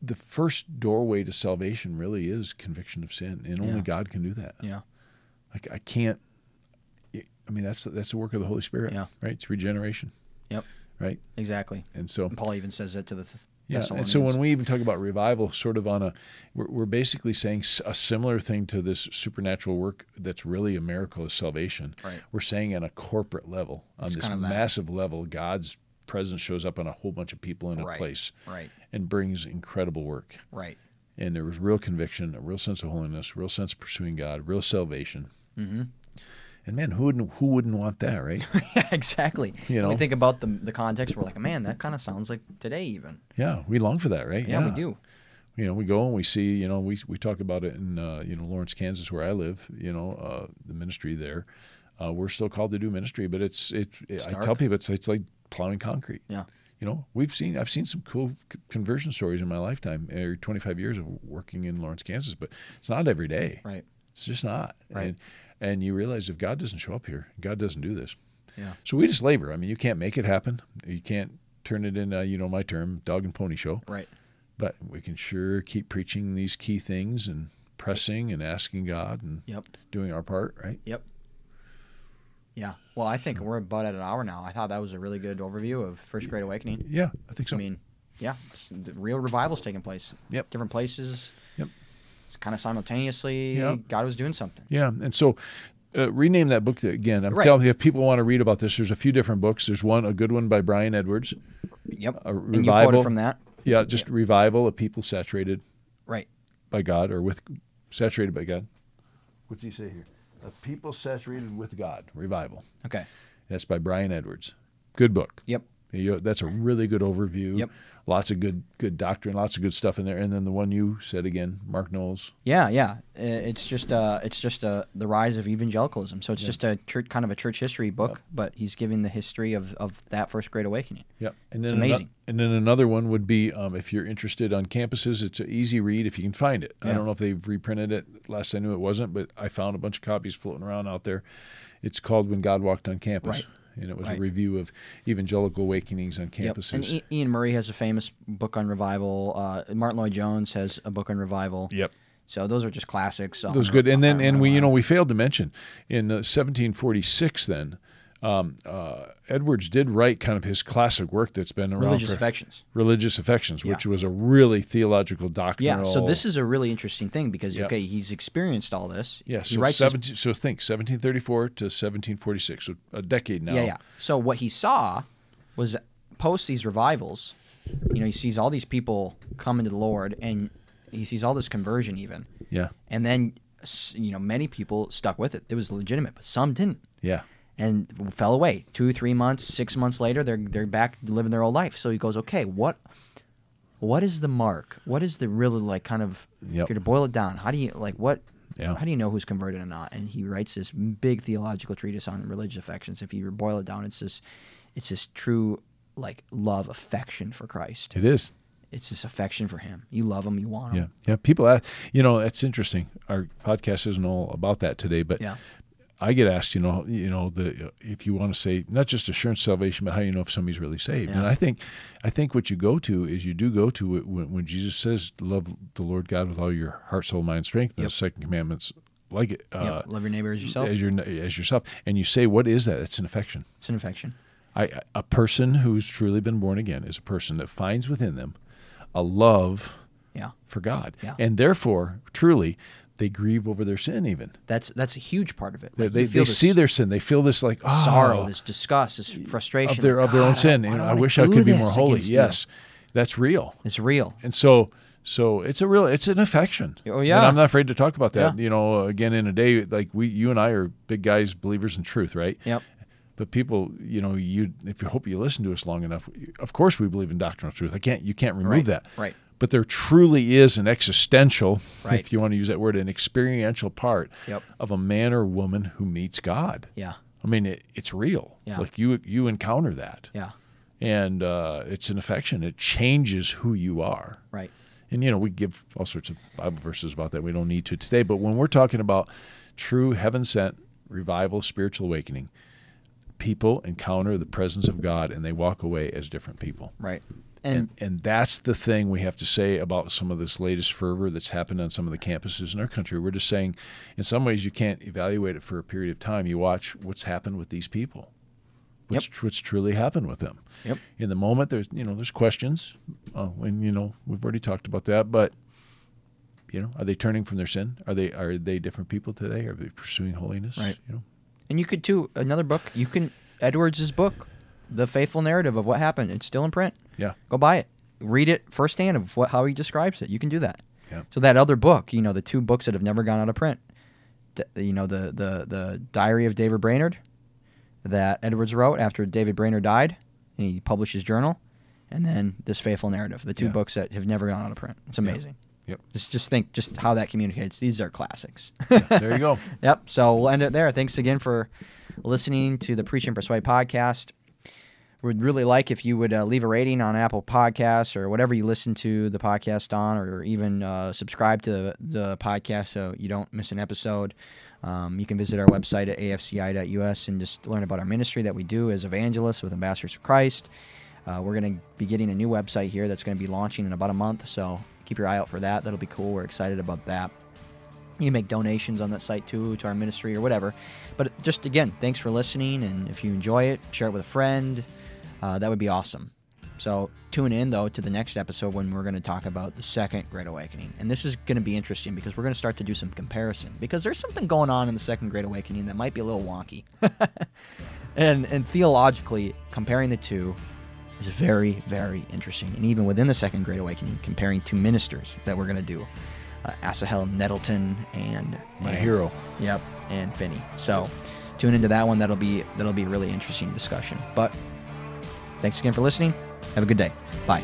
Speaker 2: the first doorway to salvation really is conviction of sin and only
Speaker 1: Yeah.
Speaker 2: god can do that
Speaker 1: yeah,
Speaker 2: like I can't. I mean, that's that's the work of the Holy Spirit,
Speaker 1: Yeah.
Speaker 2: right? It's regeneration,
Speaker 1: yep,
Speaker 2: right?
Speaker 1: exactly.
Speaker 2: And so,
Speaker 1: And Paul even says that to the th-
Speaker 2: yeah. And so when we even talk about revival, sort of on a, we're, we're basically saying a similar thing to this supernatural work that's really a miracle of salvation.
Speaker 1: Right.
Speaker 2: We're saying on a corporate level, on
Speaker 1: It's
Speaker 2: this
Speaker 1: kind of
Speaker 2: massive level, God's presence shows up on a whole bunch of people in a
Speaker 1: Right.
Speaker 2: place
Speaker 1: right,
Speaker 2: and brings incredible work.
Speaker 1: right,
Speaker 2: And there was real conviction, a real sense of holiness, real sense of pursuing God, real salvation.
Speaker 1: mm-hmm.
Speaker 2: And man, who wouldn't who wouldn't want that, right? <laughs>
Speaker 1: yeah, exactly.
Speaker 2: You
Speaker 1: When
Speaker 2: know?
Speaker 1: we think about the the context, we're like, man, that kind of sounds like today, even.
Speaker 2: Yeah, we long for that, right?
Speaker 1: Yeah, we do.
Speaker 2: You know, we go and we see. You know, we we talk about it in uh, you know Lawrence, Kansas, where I live. You know, uh, the ministry there. Uh, we're still called to do ministry, but it's it. I tell people it's it's like plowing concrete.
Speaker 1: Yeah.
Speaker 2: You know, we've seen I've seen some cool c- conversion stories in my lifetime, or 25 years of working in Lawrence, Kansas, but it's not every day.
Speaker 1: Right.
Speaker 2: It's just not.
Speaker 1: Right.
Speaker 2: And, and you realize if God doesn't show up here, God doesn't do this.
Speaker 1: Yeah.
Speaker 2: So we just labor. I mean, you can't make it happen. You can't turn it in, uh, you know, my term, dog and pony show.
Speaker 1: Right.
Speaker 2: But we can sure keep preaching these key things and pressing and asking God and
Speaker 1: Yep.
Speaker 2: doing our part, right?
Speaker 1: Yep. Yeah. Well, I think we're about at an hour now. I thought that was a really good overview of First Great Awakening.
Speaker 2: Yeah, I think so.
Speaker 1: I mean, yeah, the real revivals taking place.
Speaker 2: Yep.
Speaker 1: Different places.
Speaker 2: Yep.
Speaker 1: It's kind of simultaneously.
Speaker 2: Yep.
Speaker 1: God was doing something.
Speaker 2: yeah, and so uh, rename that book again. I'm
Speaker 1: Right.
Speaker 2: telling you, if people want to read about this, there's a few different books. There's one, a good one by Brian Edwards.
Speaker 1: Yep.
Speaker 2: A
Speaker 1: And you
Speaker 2: revival.
Speaker 1: quoted from that.
Speaker 2: Yeah, just revival of people saturated
Speaker 1: Right.
Speaker 2: by God or with saturated by God. What's he say here? A people saturated with God, revival.
Speaker 1: Okay.
Speaker 2: That's by Brian Edwards. Good book.
Speaker 1: Yep.
Speaker 2: You- that's a really good overview.
Speaker 1: Yep.
Speaker 2: Lots of good good doctrine, lots of good stuff in there. And then the one you said again, Mark Knowles.
Speaker 1: Yeah, yeah. It's just uh, it's just uh, the rise of evangelicalism. So it's just a church, kind of a church history book, but he's giving the history of, of that first great awakening.
Speaker 2: Yep. And then ano-
Speaker 1: amazing.
Speaker 2: and then another one would be um, if you're interested on campuses, it's an easy read if you can find it. I don't know if they've reprinted it. Last I knew it wasn't, but I found a bunch of copies floating around out there. It's called When God Walked on Campus.
Speaker 1: Right.
Speaker 2: And it was
Speaker 1: Right.
Speaker 2: a review of evangelical awakenings on
Speaker 1: Yep.
Speaker 2: campuses.
Speaker 1: And I- Iain Murray has a famous book on revival. Uh, Martyn Lloyd-Jones has a book on revival.
Speaker 2: Yep.
Speaker 1: So those are just classics.
Speaker 2: Those good. And then, and we, you know, we failed to mention in uh, 1746. Then um, uh, Edwards did write kind of his classic work that's been around
Speaker 1: religious affections.
Speaker 2: religious affections,
Speaker 1: Yeah.
Speaker 2: which was a really theological
Speaker 1: Yeah. So this is a really interesting thing because
Speaker 2: Yep.
Speaker 1: okay, he's experienced all this.
Speaker 2: yeah.
Speaker 1: He
Speaker 2: So
Speaker 1: writes his
Speaker 2: so think 1734 to 1746, so a decade now.
Speaker 1: Yeah, yeah. So what he saw was post these revivals, you know, he sees all these people coming to the Lord, and he sees all this conversion even,
Speaker 2: Yeah.
Speaker 1: and then you know many people stuck with it. It was legitimate, but some didn't
Speaker 2: Yeah.
Speaker 1: And fell away. Two, three months, six months later, they're they're back living their old life. So he goes, okay, what what is the mark? What is the really like kind of
Speaker 2: Yep.
Speaker 1: if you're to boil it down? How do you like what?
Speaker 2: Yeah.
Speaker 1: How do you know who's converted or not? And he writes this big theological treatise on religious affections. If you boil it down, it's this it's this true like love affection for Christ.
Speaker 2: It is.
Speaker 1: It's this affection for him. You love him, you want him.
Speaker 2: Yeah. Yeah. People ask, you know, it's interesting. Our podcast isn't all about that today, but
Speaker 1: Yeah.
Speaker 2: I get asked, you know, you know, the if you want to say not just assurance salvation, but how you know if somebody's really saved. And I think, I think what you go to is you do go to it when, when Jesus says, "Love the Lord God with all your heart, soul, mind, strength."
Speaker 1: Yep.
Speaker 2: the second commandments like it
Speaker 1: Yep.
Speaker 2: uh,
Speaker 1: love your neighbor as yourself.
Speaker 2: as your as yourself, and you say, "What is that?" It's an affection.
Speaker 1: it's an affection.
Speaker 2: I, a person who's truly been born again is a person that finds within them a love
Speaker 1: Yeah.
Speaker 2: for God,
Speaker 1: Yeah.
Speaker 2: and therefore, truly, they grieve over their sin. Even
Speaker 1: That's that's a huge part of it.
Speaker 2: they,
Speaker 1: Like,
Speaker 2: they,
Speaker 1: feel
Speaker 2: they see their sin. They feel this like oh,
Speaker 1: sorrow, this disgust, this frustration
Speaker 2: of their
Speaker 1: like,
Speaker 2: of their own sin.
Speaker 1: I,
Speaker 2: and I wish I could be more holy.
Speaker 1: against you."
Speaker 2: Yes, that's real.
Speaker 1: it's real.
Speaker 2: And so, so it's a real, it's an affection.
Speaker 1: Oh,
Speaker 2: And
Speaker 1: yeah.
Speaker 2: I'm not afraid to talk about that.
Speaker 1: Yeah.
Speaker 2: You know, again in a day like we, you and I are big guys, believers in truth, right?
Speaker 1: Yep.
Speaker 2: But people, you know, you if you hope you listen to us long enough, of course we believe in doctrinal truth. I can't, you can't remove
Speaker 1: Right,
Speaker 2: that.
Speaker 1: right.
Speaker 2: But there truly is an existential, <laughs>
Speaker 1: Right.
Speaker 2: if you want to use that word, an experiential part
Speaker 1: Yep.
Speaker 2: of a man or woman who meets God.
Speaker 1: Yeah.
Speaker 2: I mean, it, it's real.
Speaker 1: Yeah.
Speaker 2: Like you, you encounter that,
Speaker 1: Yeah.
Speaker 2: and uh, it's an affection. It changes who you are.
Speaker 1: Right.
Speaker 2: And you know, we give all sorts of Bible verses about that. We don't need to today. But when we're talking about true heaven sent revival, spiritual awakening, people encounter the presence of God and they walk away as different people.
Speaker 1: Right.
Speaker 2: And,
Speaker 1: And,
Speaker 2: and that's the thing we have to say about some of this latest fervor that's happened on some of the campuses in our country. We're just saying, in some ways, you can't evaluate it for a period of time. You watch what's happened with these people, what's, tr- what's truly happened with them.
Speaker 1: Yep.
Speaker 2: In the moment, there's you know there's questions, uh, and you know we've already talked about that, but you know, are they turning from their sin? Are they are they different people today? Are they pursuing holiness?
Speaker 1: Right.
Speaker 2: You know,
Speaker 1: and you could too another book. You can Edwards' book, The Faithful Narrative of What Happened. It's still in print.
Speaker 2: Yeah,
Speaker 1: Go buy it. Read it firsthand of what how he describes it. You can do that.
Speaker 2: Yeah.
Speaker 1: So that other book, you know, the two books that have never gone out of print, you know, the the the Diary of David Brainerd that Edwards wrote after David Brainerd died, and he published his journal, and then this Faithful Narrative, the two
Speaker 2: Yeah.
Speaker 1: books that have never gone out of print. It's amazing.
Speaker 2: Yep.
Speaker 1: Just just think just how that communicates. These are classics. <laughs>
Speaker 2: there you go. <laughs>
Speaker 1: Yep. So we'll end it there. Thanks again for listening to the Preach and Persuade podcast. We'd really like if you would uh, leave a rating on Apple Podcasts or whatever you listen to the podcast on, or even uh, subscribe to the podcast so you don't miss an episode. Um, you can visit our website at afci.us and just learn about our ministry that we do as evangelists with Ambassadors of Christ. Uh, we're going to be getting a new website here that's going to be launching in about a month, so keep your eye out for that. That'll be cool. We're excited about that. You make donations on that site too to our ministry or whatever. But just again, thanks for listening. And if you enjoy it, share it with a friend. Uh, that would be awesome. So tune in though to the next episode when we're going to talk about the second Great Awakening. And this is going to be interesting because we're going to start to do some comparison because there's something going on in the second Great Awakening that might be a little wonky. <laughs> and and theologically, comparing the two is very very interesting. And even within the second Great Awakening, comparing two ministers that we're going to do, uh, Asahel Nettleton and
Speaker 2: My
Speaker 1: and-
Speaker 2: hero.
Speaker 1: Yep, and Finney. So tune into that one. That'll be that'll be a really interesting discussion. But Thanks again for listening. Have a good day. Bye.